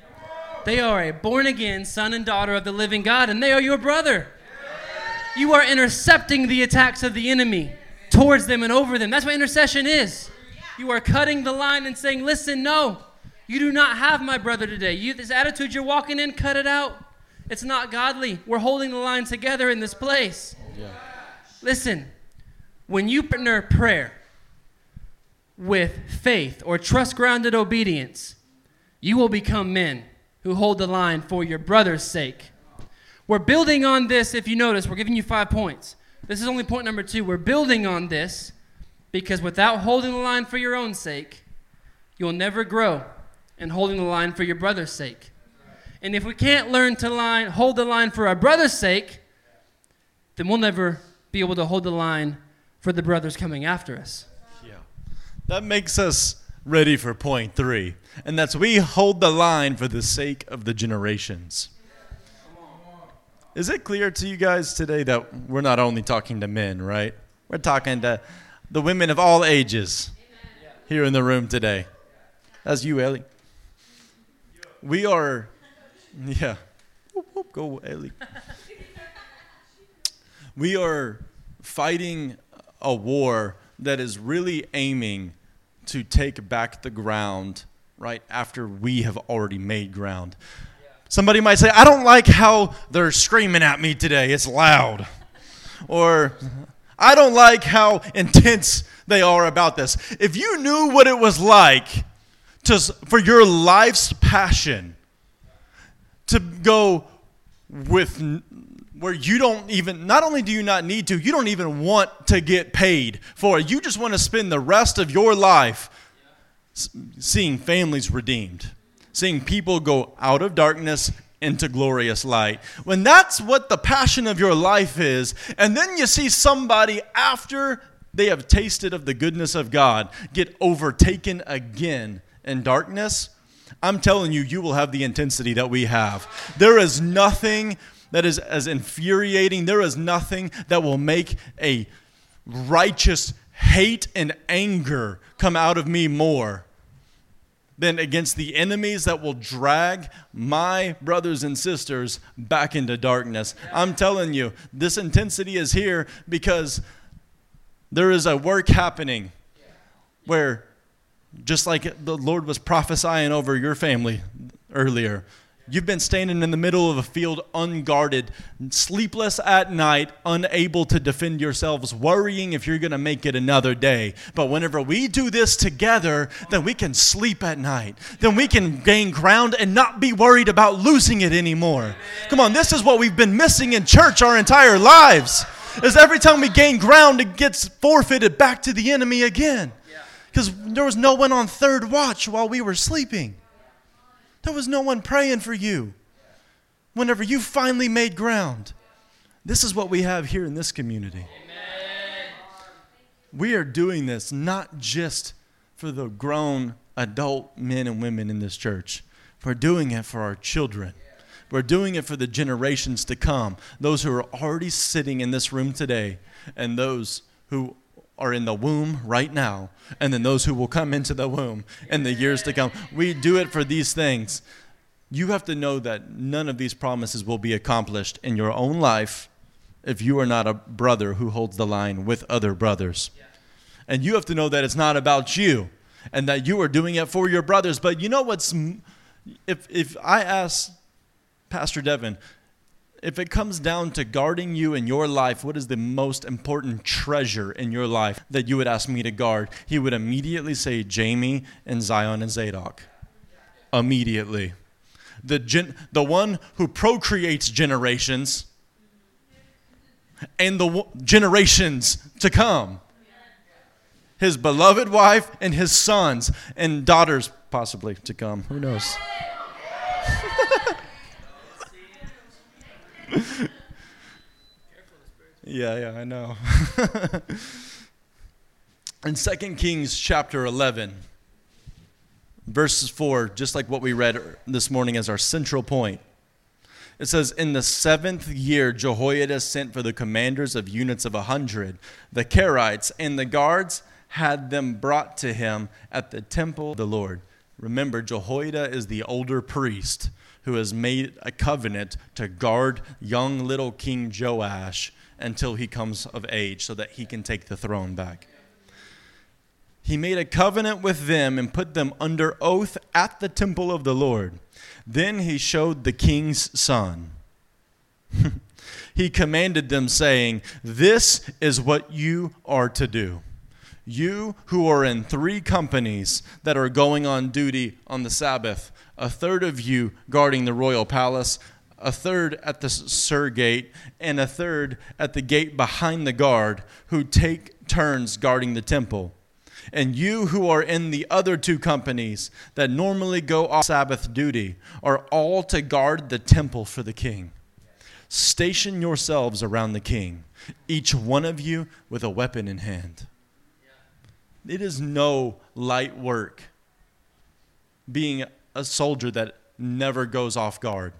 They are a born again son and daughter of the living God, and they are your brother. You are intercepting the attacks of the enemy towards them and over them. That's what intercession is. You are cutting the line and saying, Listen, no, you do not have my brother today. You, this attitude you're walking in, cut it out. It's not godly. We're holding the line together in this place. Yeah. Listen, when you partner prayer with faith or trust grounded obedience, you will become men who hold the line for your brother's sake. We're building on this, if you notice, we're giving you five points. This is only point number two. We're building on this because without holding the line for your own sake, you'll never grow in holding the line for your brother's sake. And if we can't learn to line, hold the line for our brother's sake, then we'll never be able to hold the line for the brothers coming after us. Yeah. That makes us ready for point three, and that's we hold the line for the sake of the generations. Is it clear to you guys today that we're not only talking to men, right? We're talking to the women of all ages here in the room today. That's you, Ellie. We are, yeah. Whoop, whoop, go, Ellie. We are fighting a war that is really aiming to take back the ground right after we have already made ground. Somebody might say, I don't like how they're screaming at me today. It's loud. Or, I don't like how intense they are about this. If you knew what it was like to, for your life's passion to go with where you don't even not only do you not need to you don't even want to get paid for it you just want to spend the rest of your life seeing families redeemed seeing people go out of darkness into glorious light when that's what the passion of your life is and then you see somebody after they have tasted of the goodness of god get overtaken again in darkness I'm telling you, you will have the intensity that we have. There is nothing that is as infuriating. There is nothing that will make a righteous hate and anger come out of me more than against the enemies that will drag my brothers and sisters back into darkness. I'm telling you, this intensity is here because there is a work happening where just like the Lord was prophesying over your family earlier. You've been standing in the middle of a field unguarded, sleepless at night, unable to defend yourselves, worrying if you're going to make it another day. But whenever we do this together, then we can sleep at night. Then we can gain ground and not be worried about losing it anymore. Come on, this is what we've been missing in church our entire lives. Is every time we gain ground, it gets forfeited back to the enemy again because there was no one on third watch while we were sleeping. There was no one praying for you whenever you finally made ground. This is what we have here in this community. Amen. We are doing this not just for the grown adult men and women in this church, we're doing it for our children. We're doing it for the generations to come, those who are already sitting in this room today, and those who are in the womb right now, and then those who will come into the womb in the years to come. We do it for these things. You have to know that none of these promises will be accomplished in your own life if you are not a brother who holds the line with other brothers. And you have to know that it's not about you and that you are doing it for your brothers. But you know what's, if, if I ask Pastor Devin, if it comes down to guarding you in your life, what is the most important treasure in your life that you would ask me to guard? He would immediately say Jamie and Zion and Zadok. Immediately. The, gen- the one who procreates generations and the w- generations to come. His beloved wife and his sons and daughters, possibly to come. Who knows? yeah, yeah, I know. In 2 Kings chapter 11, verses 4, just like what we read this morning as our central point, it says, In the seventh year, Jehoiada sent for the commanders of units of a hundred, the Kerites, and the guards had them brought to him at the temple of the Lord. Remember, Jehoiada is the older priest who has made a covenant to guard young little King Joash until he comes of age so that he can take the throne back. He made a covenant with them and put them under oath at the temple of the Lord. Then he showed the king's son. he commanded them, saying, This is what you are to do. You who are in three companies that are going on duty on the Sabbath a third of you guarding the royal palace, a third at the Sur gate, and a third at the gate behind the guard, who take turns guarding the temple. And you who are in the other two companies that normally go off Sabbath duty are all to guard the temple for the king. Station yourselves around the king, each one of you with a weapon in hand. It is no light work being a soldier that never goes off guard,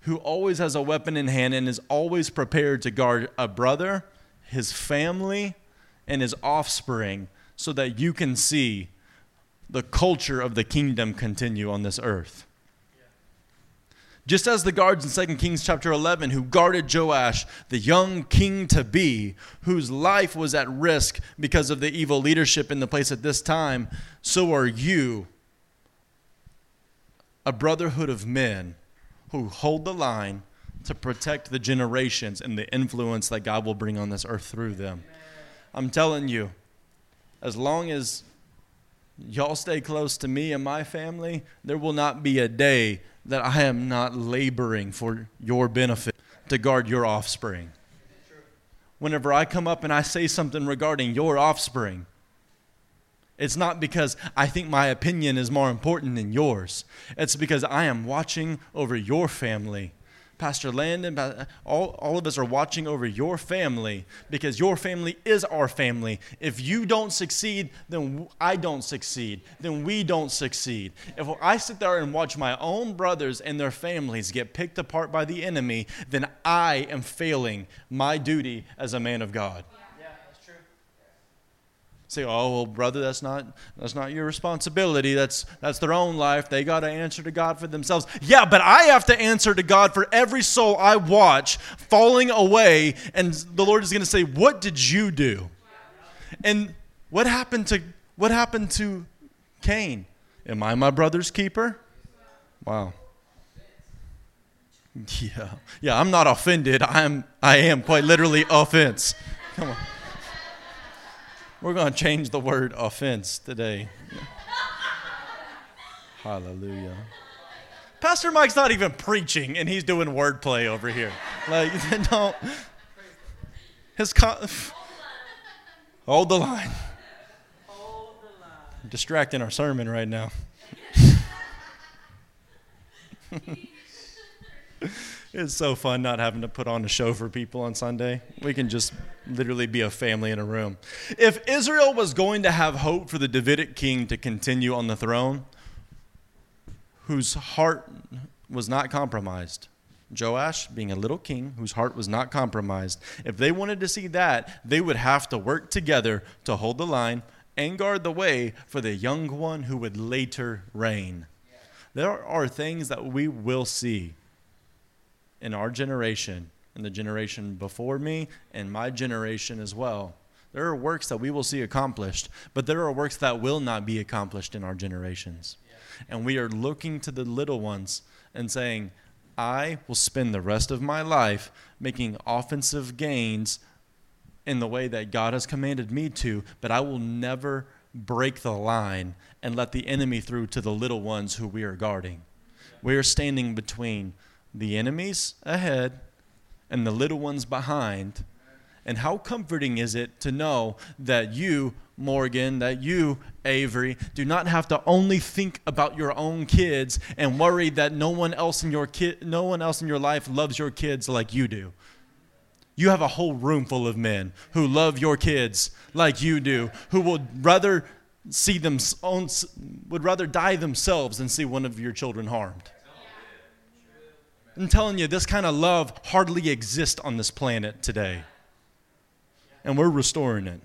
who always has a weapon in hand and is always prepared to guard a brother, his family, and his offspring so that you can see the culture of the kingdom continue on this earth. Just as the guards in 2 Kings chapter 11 who guarded Joash, the young king to be, whose life was at risk because of the evil leadership in the place at this time, so are you, a brotherhood of men who hold the line to protect the generations and the influence that God will bring on this earth through them. I'm telling you, as long as y'all stay close to me and my family, there will not be a day that I am not laboring for your benefit to guard your offspring. Whenever I come up and I say something regarding your offspring, it's not because I think my opinion is more important than yours. It's because I am watching over your family Pastor Landon, all, all of us are watching over your family because your family is our family. If you don't succeed, then I don't succeed. Then we don't succeed. If I sit there and watch my own brothers and their families get picked apart by the enemy, then I am failing my duty as a man of God say, "Oh, well, brother, that's not that's not your responsibility. That's that's their own life. They got to answer to God for themselves." Yeah, but I have to answer to God for every soul I watch falling away, and the Lord is going to say, "What did you do?" And what happened to what happened to Cain? Am I my brother's keeper? Wow. Yeah. Yeah, I'm not offended. I'm I am quite literally offense. Come on. We're going to change the word offense today. Hallelujah. Pastor Mike's not even preaching, and he's doing wordplay over here. Like, don't. His hold the line. Hold the line. distracting our sermon right now. it's so fun not having to put on a show for people on Sunday. We can just literally be a family in a room. If Israel was going to have hope for the Davidic king to continue on the throne, whose heart was not compromised, Joash being a little king whose heart was not compromised, if they wanted to see that, they would have to work together to hold the line and guard the way for the young one who would later reign. There are things that we will see in our generation, and the generation before me, and my generation as well. There are works that we will see accomplished, but there are works that will not be accomplished in our generations. Yeah. And we are looking to the little ones and saying, I will spend the rest of my life making offensive gains in the way that God has commanded me to, but I will never break the line and let the enemy through to the little ones who we are guarding. We are standing between the enemies ahead and the little ones behind. And how comforting is it to know that you, Morgan, that you, Avery, do not have to only think about your own kids and worry that no one else in your kid, no one else in your life loves your kids like you do. You have a whole room full of men who love your kids like you do, who would rather see them own, would rather die themselves than see one of your children harmed. I'm telling you, this kind of love hardly exists on this planet today. And we're restoring it.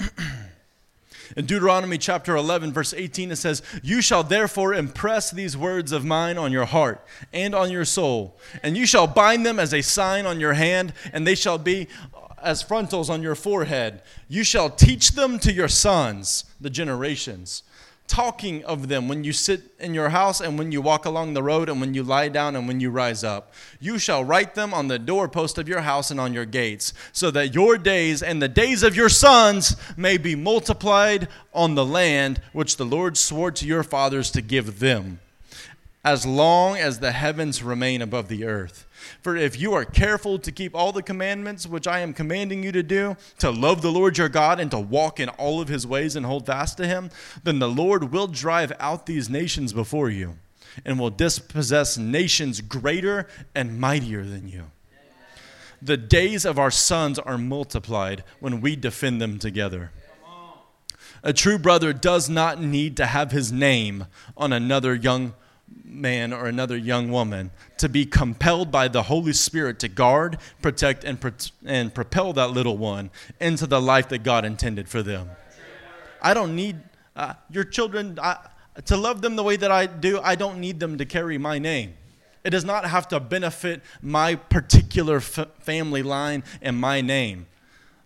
In Deuteronomy chapter 11, verse 18, it says, You shall therefore impress these words of mine on your heart and on your soul, and you shall bind them as a sign on your hand, and they shall be as frontals on your forehead. You shall teach them to your sons, the generations talking of them when you sit in your house and when you walk along the road and when you lie down and when you rise up. You shall write them on the doorpost of your house and on your gates, so that your days and the days of your sons may be multiplied on the land which the Lord swore to your fathers to give them, as long as the heavens remain above the earth. For if you are careful to keep all the commandments which I am commanding you to do, to love the Lord your God and to walk in all of his ways and hold fast to him, then the Lord will drive out these nations before you and will dispossess nations greater and mightier than you. The days of our sons are multiplied when we defend them together. A true brother does not need to have his name on another young man or another young woman to be compelled by the Holy Spirit to guard, protect, and, pro- and propel that little one into the life that God intended for them. I don't need uh, your children I, to love them the way that I do. I don't need them to carry my name. It does not have to benefit my particular f- family line and my name.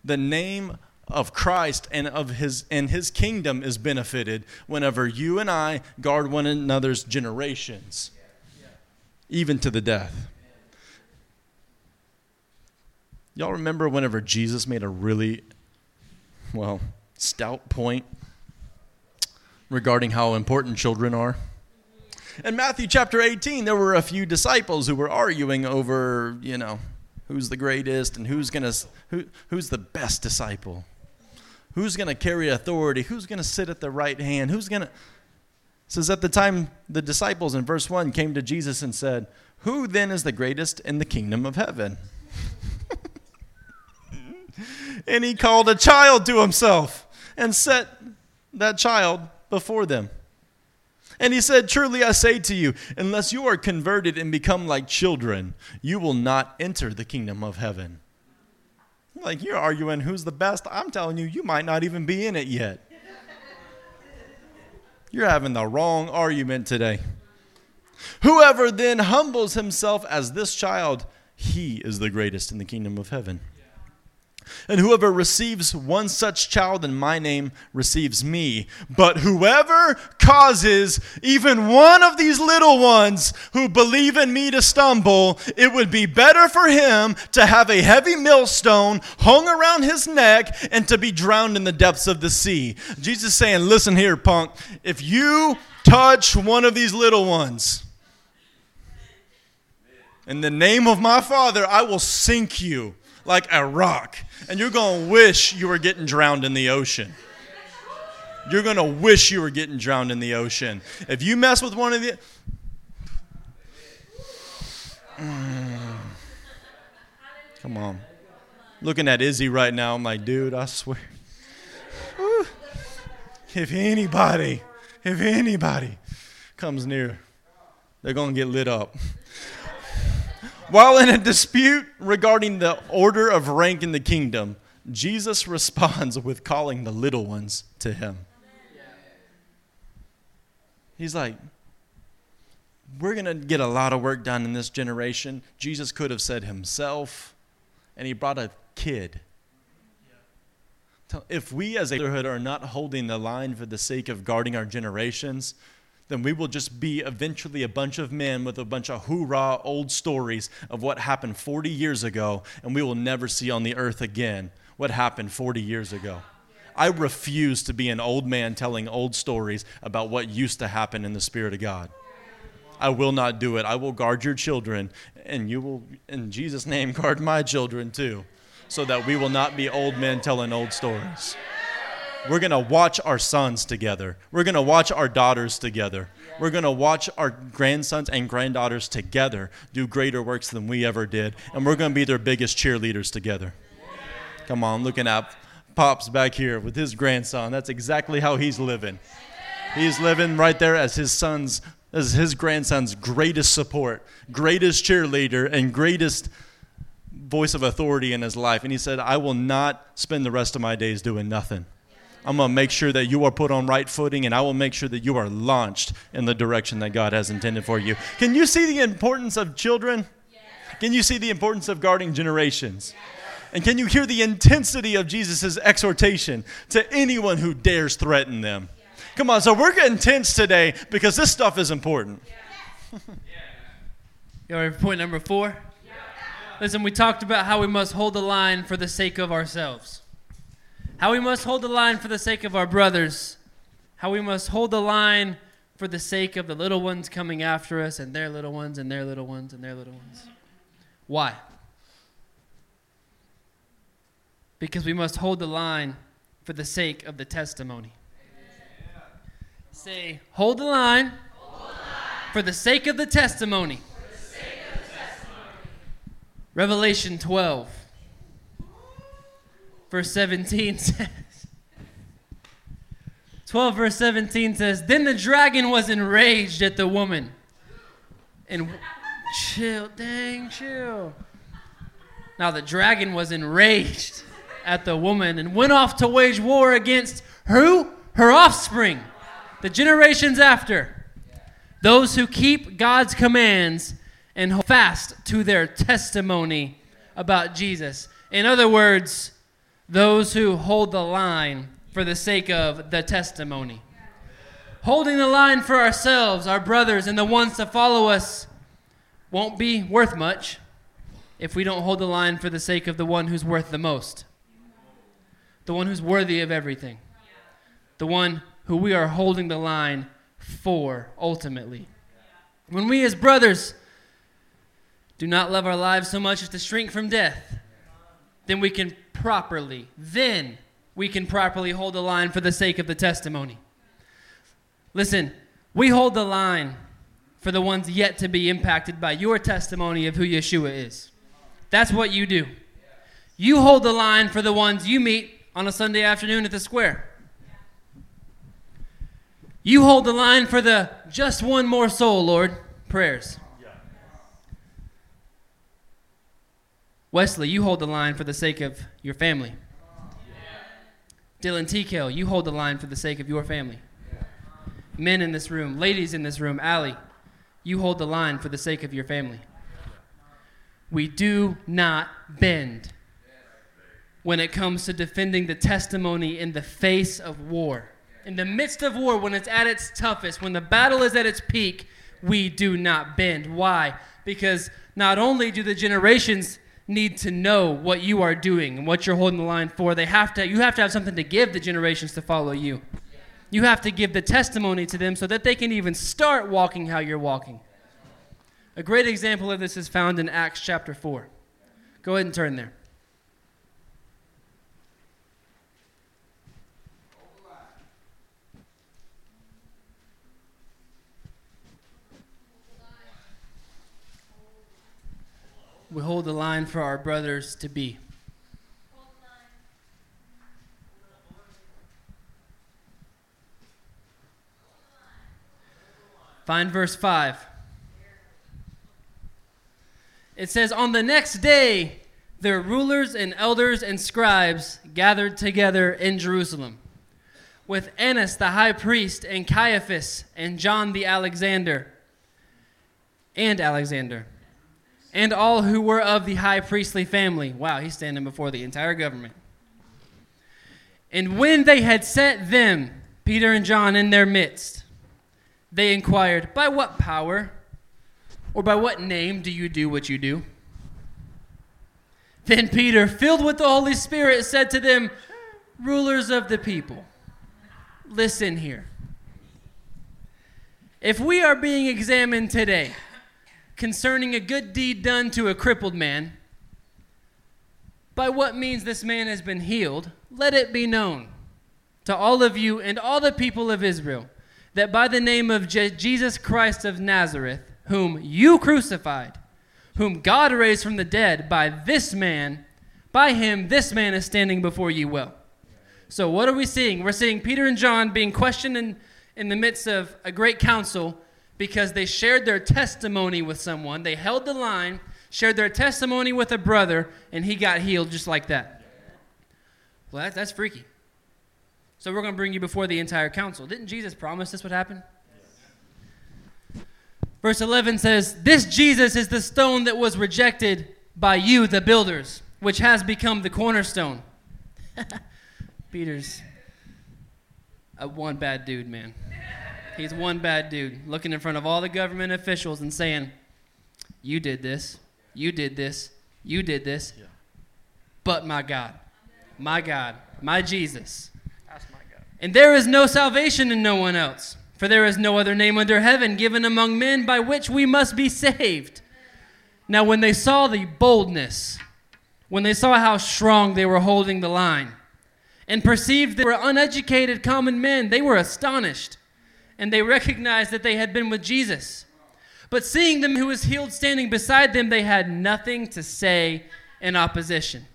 The name of Christ and of his and his kingdom is benefited whenever you and I guard one another's generations even to the death. Y'all remember whenever Jesus made a really well stout point regarding how important children are. In Matthew chapter 18, there were a few disciples who were arguing over, you know, who's the greatest and who's going to who, who's the best disciple. Who's going to carry authority? Who's going to sit at the right hand? Who's going to says at the time the disciples in verse 1 came to Jesus and said, "Who then is the greatest in the kingdom of heaven?" and he called a child to himself and set that child before them. And he said, Truly I say to you, unless you are converted and become like children, you will not enter the kingdom of heaven. Like you're arguing who's the best. I'm telling you, you might not even be in it yet. You're having the wrong argument today. Whoever then humbles himself as this child, he is the greatest in the kingdom of heaven. And whoever receives one such child in my name receives me. But whoever causes even one of these little ones who believe in me to stumble, it would be better for him to have a heavy millstone hung around his neck and to be drowned in the depths of the sea. Jesus saying, Listen here, punk. If you touch one of these little ones, in the name of my Father, I will sink you like a rock. And you're going to wish you were getting drowned in the ocean. You're going to wish you were getting drowned in the ocean. If you mess with one of the. Mm. Come on. Looking at Izzy right now, I'm like, dude, I swear. If anybody, if anybody comes near, they're going to get lit up. While in a dispute regarding the order of rank in the kingdom, Jesus responds with calling the little ones to him. He's like, We're going to get a lot of work done in this generation. Jesus could have said himself, and he brought a kid. If we as a neighborhood are not holding the line for the sake of guarding our generations, then we will just be eventually a bunch of men with a bunch of hoorah old stories of what happened 40 years ago, and we will never see on the earth again what happened 40 years ago. I refuse to be an old man telling old stories about what used to happen in the Spirit of God. I will not do it. I will guard your children, and you will, in Jesus' name, guard my children too, so that we will not be old men telling old stories. We're going to watch our sons together. We're going to watch our daughters together. We're going to watch our grandsons and granddaughters together do greater works than we ever did. And we're going to be their biggest cheerleaders together. Come on, looking at Pops back here with his grandson. That's exactly how he's living. He's living right there as his son's, as his grandson's greatest support, greatest cheerleader, and greatest voice of authority in his life. And he said, I will not spend the rest of my days doing nothing. I'm going to make sure that you are put on right footing and I will make sure that you are launched in the direction that God has intended for you. Can you see the importance of children? Can you see the importance of guarding generations? And can you hear the intensity of Jesus' exhortation to anyone who dares threaten them? Come on, so we're getting tense today because this stuff is important. You ready for point number four? Listen, we talked about how we must hold the line for the sake of ourselves how we must hold the line for the sake of our brothers, how we must hold the line for the sake of the little ones coming after us and their little ones and their little ones and their little ones. Why? Because we must hold the line for the sake of the testimony. Say, hold the line, hold the line. For, the sake of the testimony. Revelation 12 verse 17 says 12 verse 17 says then the dragon was enraged at the woman and chill dang chill. Now the dragon was enraged at the woman and went off to wage war against who? Her offspring the generations after. Those who keep god's commands and hold fast to their testimony about jesus. In other words those who hold the line for the sake of the testimony. Holding the line for ourselves, our brothers, and the ones to follow us won't be worth much if we don't hold the line for the sake of the one who's worth the most, the one who's worthy of everything, the one who we are holding the line for ultimately. When we as brothers do not love our lives so much as to shrink from death, then we can properly, then we can properly hold the line for the sake of the testimony. Listen, we hold the line for the ones yet to be impacted by your testimony of who Yeshua is. That's what you do. You hold the line for the ones you meet on a Sunday afternoon at the square. You hold the line for the just one more soul, Lord, prayers. Wesley, you hold the line for the sake of your family. Dylan TKL, you hold the line for the sake of your family. Men in this room, ladies in this room, Allie, you hold the line for the sake of your family. We do not bend when it comes to defending the testimony in the face of war. In the midst of war, when it's at its toughest, when the battle is at its peak, we do not bend. Why? Because not only do the generations need to know what you are doing and what you're holding the line for, they have to you have to have something to give the generations to follow you. You have to give the testimony to them so that they can even start walking how you're walking. A great example of this is found in Acts chapter 4. Go ahead and turn there. Hold the line for our brothers to be. Find verse 5. It says, On the next day, their rulers and elders and scribes gathered together in Jerusalem with Annas the high priest and Caiaphas and John the Alexander and Alexander and all who were of the high priestly family. Wow, he's standing before the entire government. And when they had set them, Peter and John, in their midst, they inquired, By what power or by what name do you do what you do? Then Peter, filled with the Holy Spirit, said to them, Rulers of the people, listen here. If we are being examined today, concerning a good deed done to a crippled man. By what means this man has been healed, let it be known to all of you and all the people of Israel that by the name of Je- Jesus Christ of Nazareth, whom you crucified, whom God raised from the dead, by this man, by him, this man is standing before you well. So, what are we seeing? We're seeing Peter and John being questioned in, in the midst of a great council because they shared their testimony with someone. They held the line, shared their testimony with a brother, and he got healed just like that. Well, that, that's freaky. So we're going to bring you before the entire council. Didn't Jesus promise this would happen? Verse 11 says, This Jesus is the stone that was rejected by you, the builders, which has become the cornerstone. Peter's a one bad dude, man. He's one bad dude looking in front of all the government officials and saying, You did this, you did this, you did this, yeah. but my God, my God, my Jesus. That's my God. And there is no salvation in no one else, for there is no other name under heaven given among men by which we must be saved. Now, when they saw the boldness, when they saw how strong they were holding the line, and perceived they were uneducated common men, they were astonished and they recognized that they had been with Jesus. But seeing them who was healed standing beside them, they had nothing to say in opposition.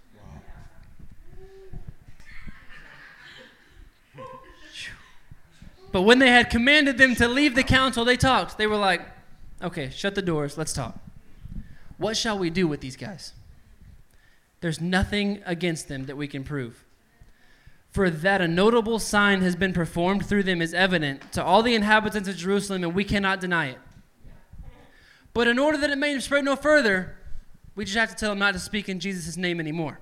But when they had commanded them to leave the council, they talked. They were like, okay, shut the doors, let's talk. What shall we do with these guys? There's nothing against them that we can prove for that a notable sign has been performed through them is evident to all the inhabitants of Jerusalem, and we cannot deny it. But in order that it may spread no further, we just have to tell them not to speak in Jesus' name anymore.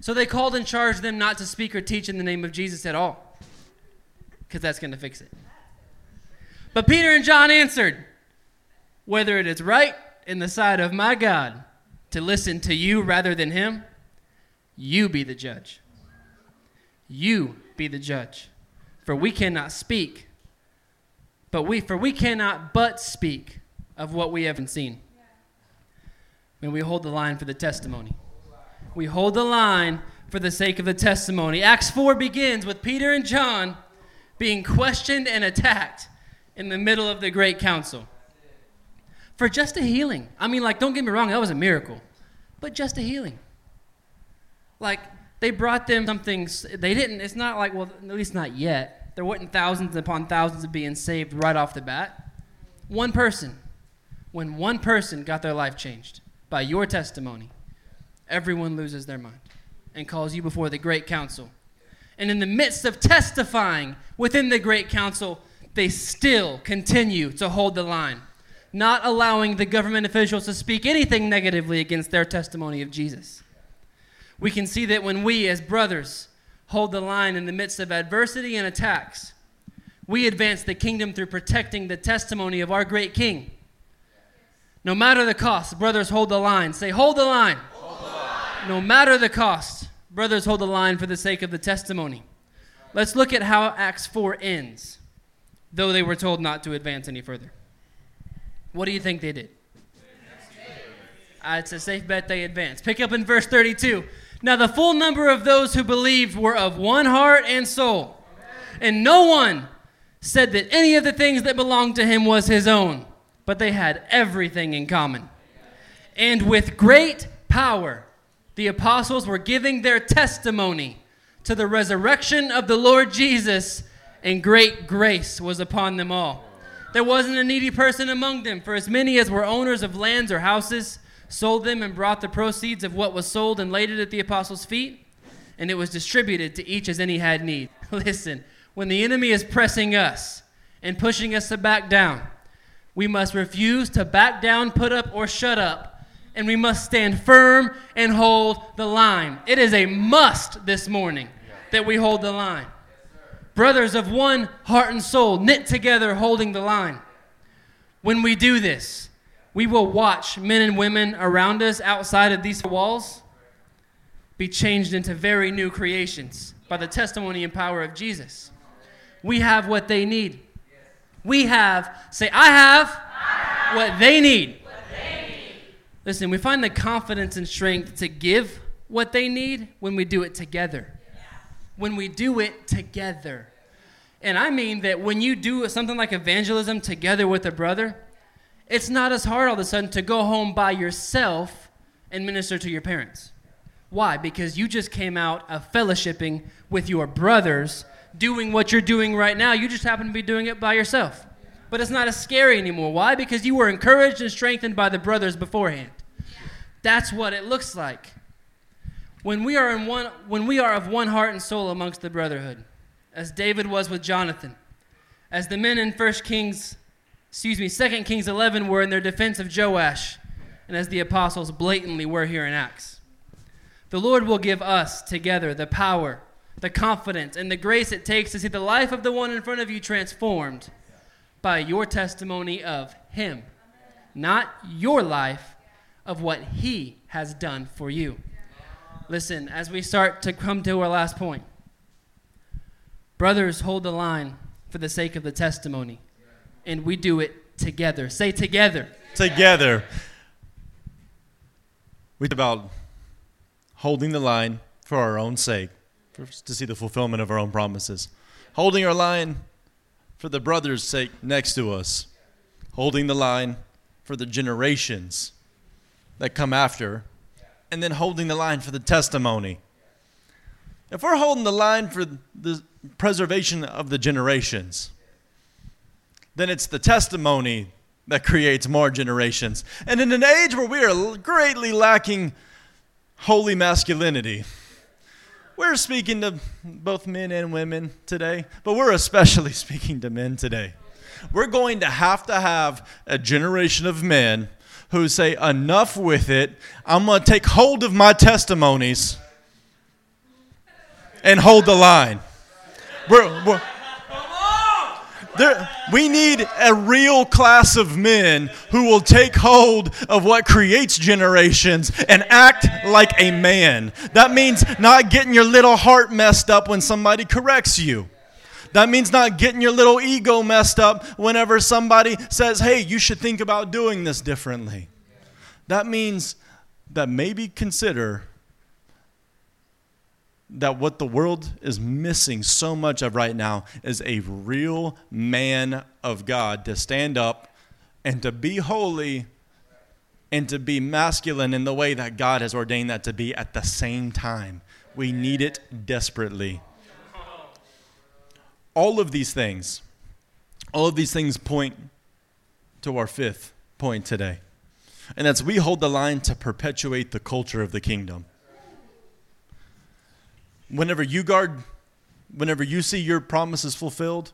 So they called and charged them not to speak or teach in the name of Jesus at all, because that's going to fix it. But Peter and John answered, Whether it is right in the sight of my God to listen to you rather than him, you be the judge. You be the judge. For we cannot speak, but we for we cannot but speak of what we haven't seen. And we hold the line for the testimony. We hold the line for the sake of the testimony. Acts 4 begins with Peter and John being questioned and attacked in the middle of the great council for just a healing. I mean, like, don't get me wrong, that was a miracle, but just a healing. Like, they brought them something, they didn't, it's not like, well, at least not yet. There wasn't thousands upon thousands of being saved right off the bat. One person, when one person got their life changed by your testimony, everyone loses their mind and calls you before the great council. And in the midst of testifying within the great council, they still continue to hold the line, not allowing the government officials to speak anything negatively against their testimony of Jesus. We can see that when we, as brothers, hold the line in the midst of adversity and attacks, we advance the kingdom through protecting the testimony of our great King. No matter the cost, brothers, hold the line. Say, hold the line. Hold the line. No matter the cost, brothers, hold the line for the sake of the testimony. Let's look at how Acts 4 ends, though they were told not to advance any further. What do you think they did? Uh, it's a safe bet they advanced. Pick up in verse 32. Now, the full number of those who believed were of one heart and soul. And no one said that any of the things that belonged to him was his own, but they had everything in common. And with great power, the apostles were giving their testimony to the resurrection of the Lord Jesus, and great grace was upon them all. There wasn't a needy person among them, for as many as were owners of lands or houses, sold them and brought the proceeds of what was sold and laid it at the apostles' feet, and it was distributed to each as any had need. Listen, when the enemy is pressing us and pushing us to back down, we must refuse to back down, put up, or shut up, and we must stand firm and hold the line. It is a must this morning that we hold the line. Brothers of one heart and soul, knit together, holding the line. When we do this, we will watch men and women around us outside of these walls be changed into very new creations by the testimony and power of Jesus. We have what they need. We have, say, I have, I have what, they need. what they need. Listen, we find the confidence and strength to give what they need when we do it together. When we do it together. And I mean that when you do something like evangelism together with a brother, it's not as hard all of a sudden to go home by yourself and minister to your parents. Why? Because you just came out of fellowshipping with your brothers, doing what you're doing right now. You just happen to be doing it by yourself. But it's not as scary anymore. Why? Because you were encouraged and strengthened by the brothers beforehand. That's what it looks like. When we are in one when we are of one heart and soul amongst the brotherhood, as David was with Jonathan, as the men in 1 Kings excuse me, 2 Kings 11 were in their defense of Joash, and as the apostles blatantly were here in Acts. The Lord will give us together the power, the confidence, and the grace it takes to see the life of the one in front of you transformed by your testimony of Him, not your life, of what He has done for you. Listen, as we start to come to our last point, brothers, hold the line for the sake of the testimony and we do it together. Say together. Together. We talk about holding the line for our own sake, to see the fulfillment of our own promises. Holding our line for the brothers' sake next to us. Holding the line for the generations that come after. And then holding the line for the testimony. If we're holding the line for the preservation of the generations, then it's the testimony that creates more generations. And in an age where we are greatly lacking holy masculinity, we're speaking to both men and women today, but we're especially speaking to men today. We're going to have to have a generation of men who say, Enough with it. I'm going to take hold of my testimonies and hold the line. We're, we're, there, we need a real class of men who will take hold of what creates generations and act like a man. That means not getting your little heart messed up when somebody corrects you. That means not getting your little ego messed up whenever somebody says, hey, you should think about doing this differently. That means that maybe consider that what the world is missing so much of right now is a real man of God to stand up and to be holy and to be masculine in the way that God has ordained that to be at the same time. We need it desperately. All of these things, all of these things point to our fifth point today. And that's we hold the line to perpetuate the culture of the kingdom whenever you guard, whenever you see your promises fulfilled,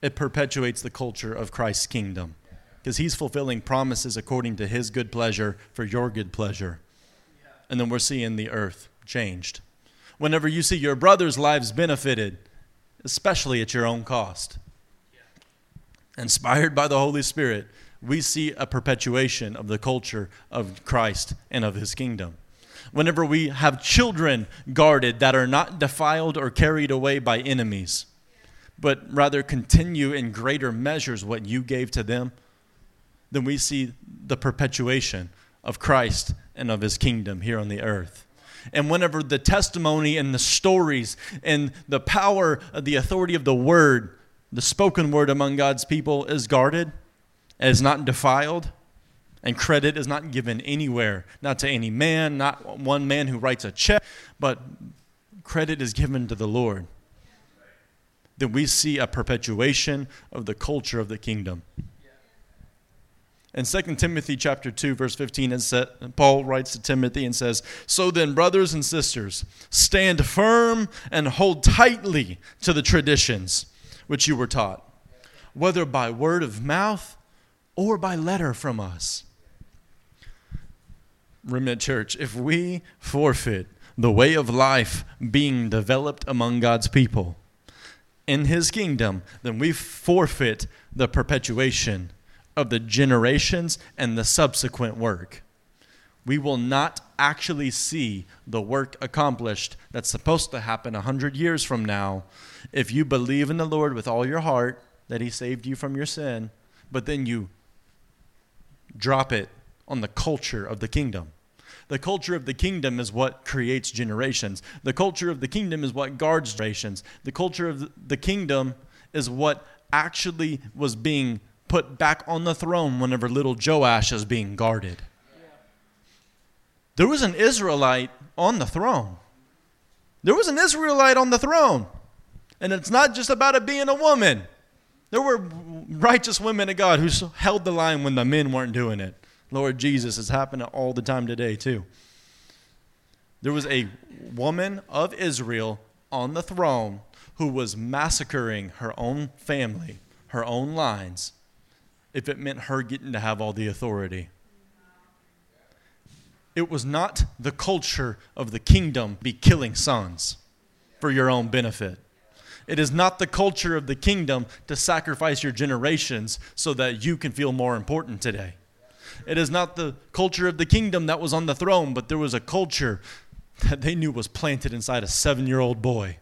it perpetuates the culture of Christ's kingdom because he's fulfilling promises according to his good pleasure for your good pleasure. And then we're seeing the earth changed. Whenever you see your brother's lives benefited, especially at your own cost, inspired by the Holy Spirit, we see a perpetuation of the culture of Christ and of his kingdom whenever we have children guarded that are not defiled or carried away by enemies, but rather continue in greater measures what you gave to them, then we see the perpetuation of Christ and of his kingdom here on the earth. And whenever the testimony and the stories and the power of the authority of the word, the spoken word among God's people is guarded, is not defiled, and credit is not given anywhere, not to any man, not one man who writes a check, but credit is given to the Lord. Then we see a perpetuation of the culture of the kingdom. In 2 Timothy chapter 2 verse 15 Paul writes to Timothy and says, "So then brothers and sisters, stand firm and hold tightly to the traditions which you were taught, whether by word of mouth or by letter from us." Remnant Church, if we forfeit the way of life being developed among God's people in His kingdom, then we forfeit the perpetuation of the generations and the subsequent work. We will not actually see the work accomplished that's supposed to happen a hundred years from now if you believe in the Lord with all your heart that He saved you from your sin, but then you drop it on the culture of the kingdom. The culture of the kingdom is what creates generations. The culture of the kingdom is what guards generations. The culture of the kingdom is what actually was being put back on the throne whenever little Joash is being guarded. There was an Israelite on the throne. There was an Israelite on the throne. And it's not just about it being a woman. There were righteous women of God who held the line when the men weren't doing it. Lord Jesus, is happening all the time today, too. There was a woman of Israel on the throne who was massacring her own family, her own lines, if it meant her getting to have all the authority. It was not the culture of the kingdom be killing sons for your own benefit. It is not the culture of the kingdom to sacrifice your generations so that you can feel more important today. It is not the culture of the kingdom that was on the throne, but there was a culture that they knew was planted inside a seven year old boy.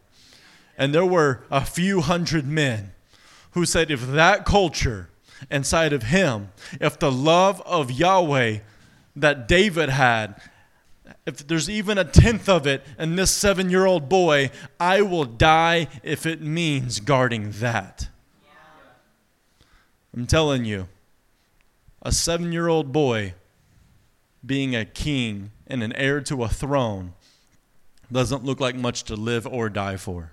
And there were a few hundred men who said, if that culture inside of him, if the love of Yahweh that David had, if there's even a tenth of it in this seven year old boy, I will die if it means guarding that. I'm telling you, a seven year old boy being a king and an heir to a throne doesn't look like much to live or die for.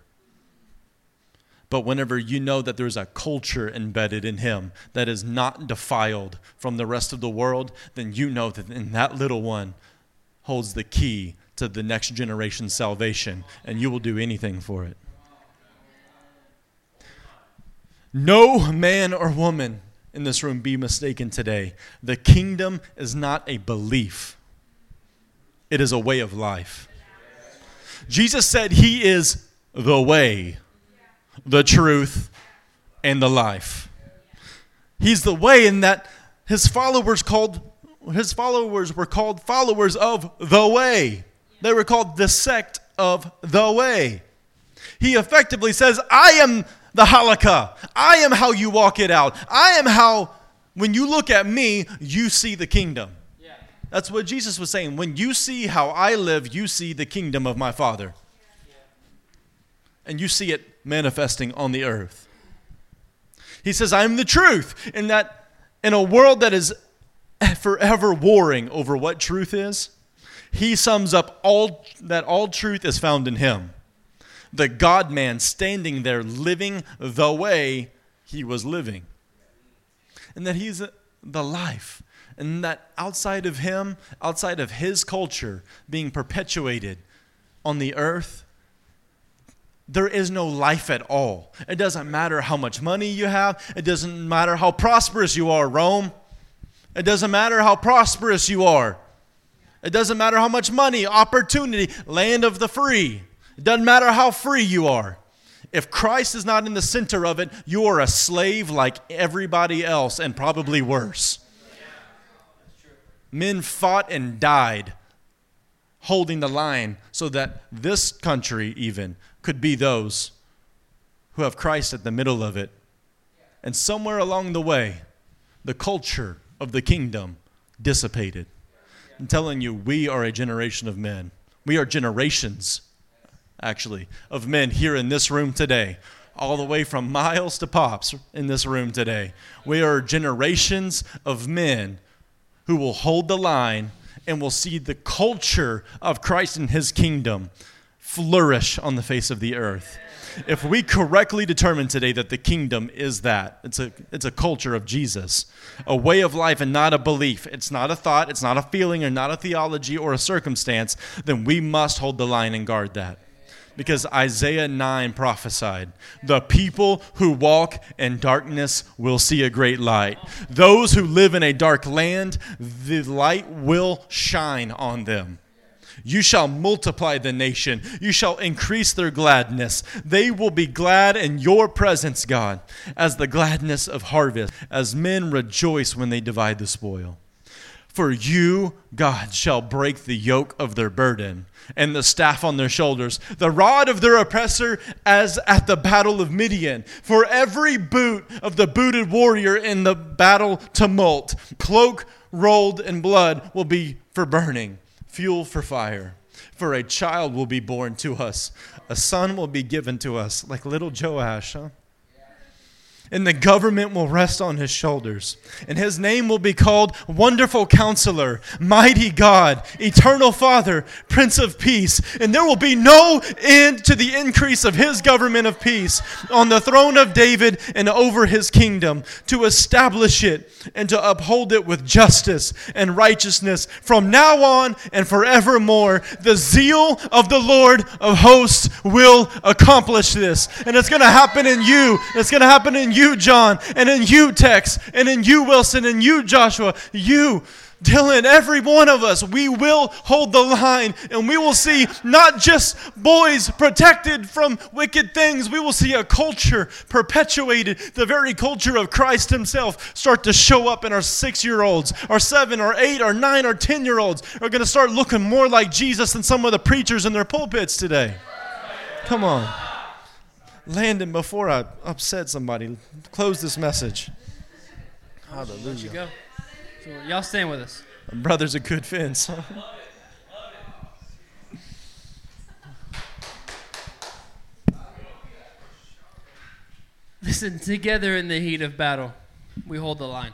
But whenever you know that there's a culture embedded in him that is not defiled from the rest of the world, then you know that in that little one holds the key to the next generation's salvation, and you will do anything for it. No man or woman in this room be mistaken today. The kingdom is not a belief, it is a way of life. Jesus said he is the way, the truth, and the life. He's the way in that his followers called his followers were called followers of the way. They were called the sect of the way. He effectively says, I am the halakha. I am how you walk it out. I am how, when you look at me, you see the kingdom. Yeah. That's what Jesus was saying. When you see how I live, you see the kingdom of my Father. And you see it manifesting on the earth. He says, I am the truth. In that, in a world that is forever warring over what truth is, he sums up all that all truth is found in him. The God man standing there living the way he was living. And that he's uh, the life. And that outside of him, outside of his culture being perpetuated on the earth, there is no life at all. It doesn't matter how much money you have, it doesn't matter how prosperous you are, Rome. It doesn't matter how prosperous you are. It doesn't matter how much money, opportunity, land of the free. It doesn't matter how free you are. If Christ is not in the center of it, you are a slave like everybody else and probably worse. Men fought and died holding the line so that this country, even, could be those who have Christ at the middle of it. And somewhere along the way, the culture of the kingdom dissipated. I'm telling you, we are a generation of men. We are generations, actually, of men here in this room today, all the way from Miles to Pops in this room today. We are generations of men who will hold the line and will see the culture of Christ and his kingdom flourish on the face of the earth. If we correctly determine today that the kingdom is that, it's a, it's a culture of Jesus, a way of life and not a belief, it's not a thought, it's not a feeling, or not a theology or a circumstance, then we must hold the line and guard that because Isaiah 9 prophesied the people who walk in darkness will see a great light. Those who live in a dark land, the light will shine on them. You shall multiply the nation. You shall increase their gladness. They will be glad in your presence, God, as the gladness of harvest, as men rejoice when they divide the spoil. For you, God, shall break the yoke of their burden and the staff on their shoulders, the rod of their oppressor, as at the battle of Midian. For every boot of the booted warrior in the battle tumult, cloak rolled in blood will be for burning, fuel for fire. For a child will be born to us, a son will be given to us, like little Joash, huh? And the government will rest on his shoulders. And his name will be called Wonderful Counselor, Mighty God, Eternal Father, Prince of Peace. And there will be no end to the increase of his government of peace on the throne of David and over his kingdom, to establish it and to uphold it with justice and righteousness from now on and forevermore. The zeal of the Lord of hosts will accomplish this. And it's going to happen in you. It's going to happen in you, John, and in you, Tex, and in you, Wilson, and you, Joshua, you. Dylan, every one of us, we will hold the line and we will see not just boys protected from wicked things, we will see a culture perpetuated, the very culture of Christ Himself, start to show up in our six year olds, our seven, our eight, our nine, our ten year olds are going to start looking more like Jesus than some of the preachers in their pulpits today. Come on. Landon, before I upset somebody, close this message. Let you go. So y'all stand with us. A brother's a good fence. Listen, together in the heat of battle, we hold the line.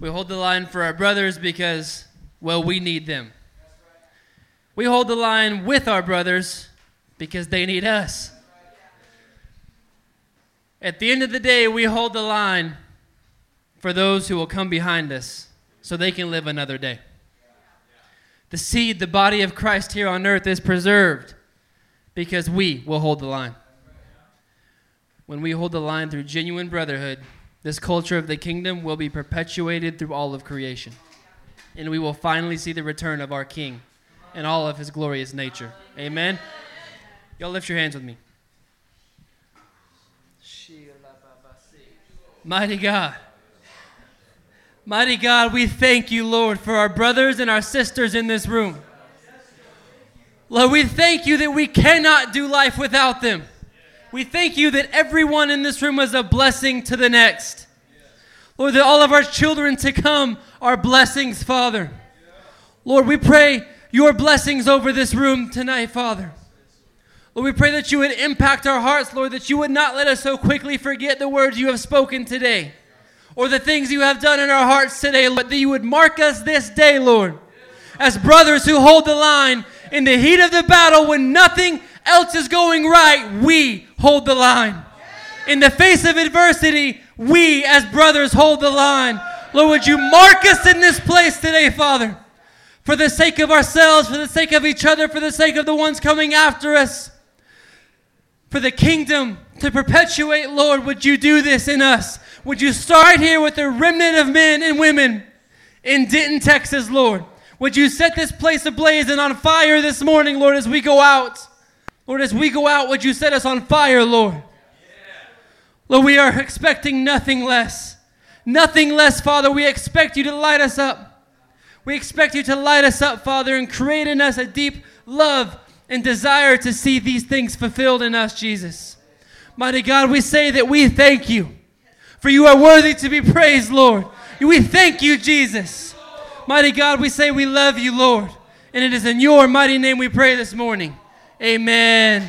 We hold the line for our brothers because, well, we need them. We hold the line with our brothers because they need us. At the end of the day, we hold the line for those who will come behind us so they can live another day. The seed, the body of Christ here on earth, is preserved because we will hold the line. When we hold the line through genuine brotherhood, this culture of the kingdom will be perpetuated through all of creation. And we will finally see the return of our King and all of his glorious nature. Amen. Y'all lift your hands with me. Mighty God. Mighty God, we thank you, Lord, for our brothers and our sisters in this room. Lord, we thank you that we cannot do life without them. We thank you that everyone in this room is a blessing to the next. Lord, that all of our children to come are blessings, Father. Lord, we pray your blessings over this room tonight, Father. Lord, we pray that you would impact our hearts, Lord, that you would not let us so quickly forget the words you have spoken today or the things you have done in our hearts today, Lord, that you would mark us this day, Lord, as brothers who hold the line in the heat of the battle when nothing else is going right. We hold the line. In the face of adversity, we as brothers hold the line. Lord, would you mark us in this place today, Father, for the sake of ourselves, for the sake of each other, for the sake of the ones coming after us for the kingdom to perpetuate, Lord, would you do this in us? Would you start here with a remnant of men and women in Denton, Texas, Lord? Would you set this place ablaze and on fire this morning, Lord, as we go out? Lord, as we go out, would you set us on fire, Lord? Lord, we are expecting nothing less. Nothing less, Father. We expect you to light us up. We expect you to light us up, Father, and create in us a deep love and desire to see these things fulfilled in us, Jesus. Mighty God, we say that we thank you, for you are worthy to be praised, Lord. We thank you, Jesus. Mighty God, we say we love you, Lord. And it is in your mighty name we pray this morning. Amen.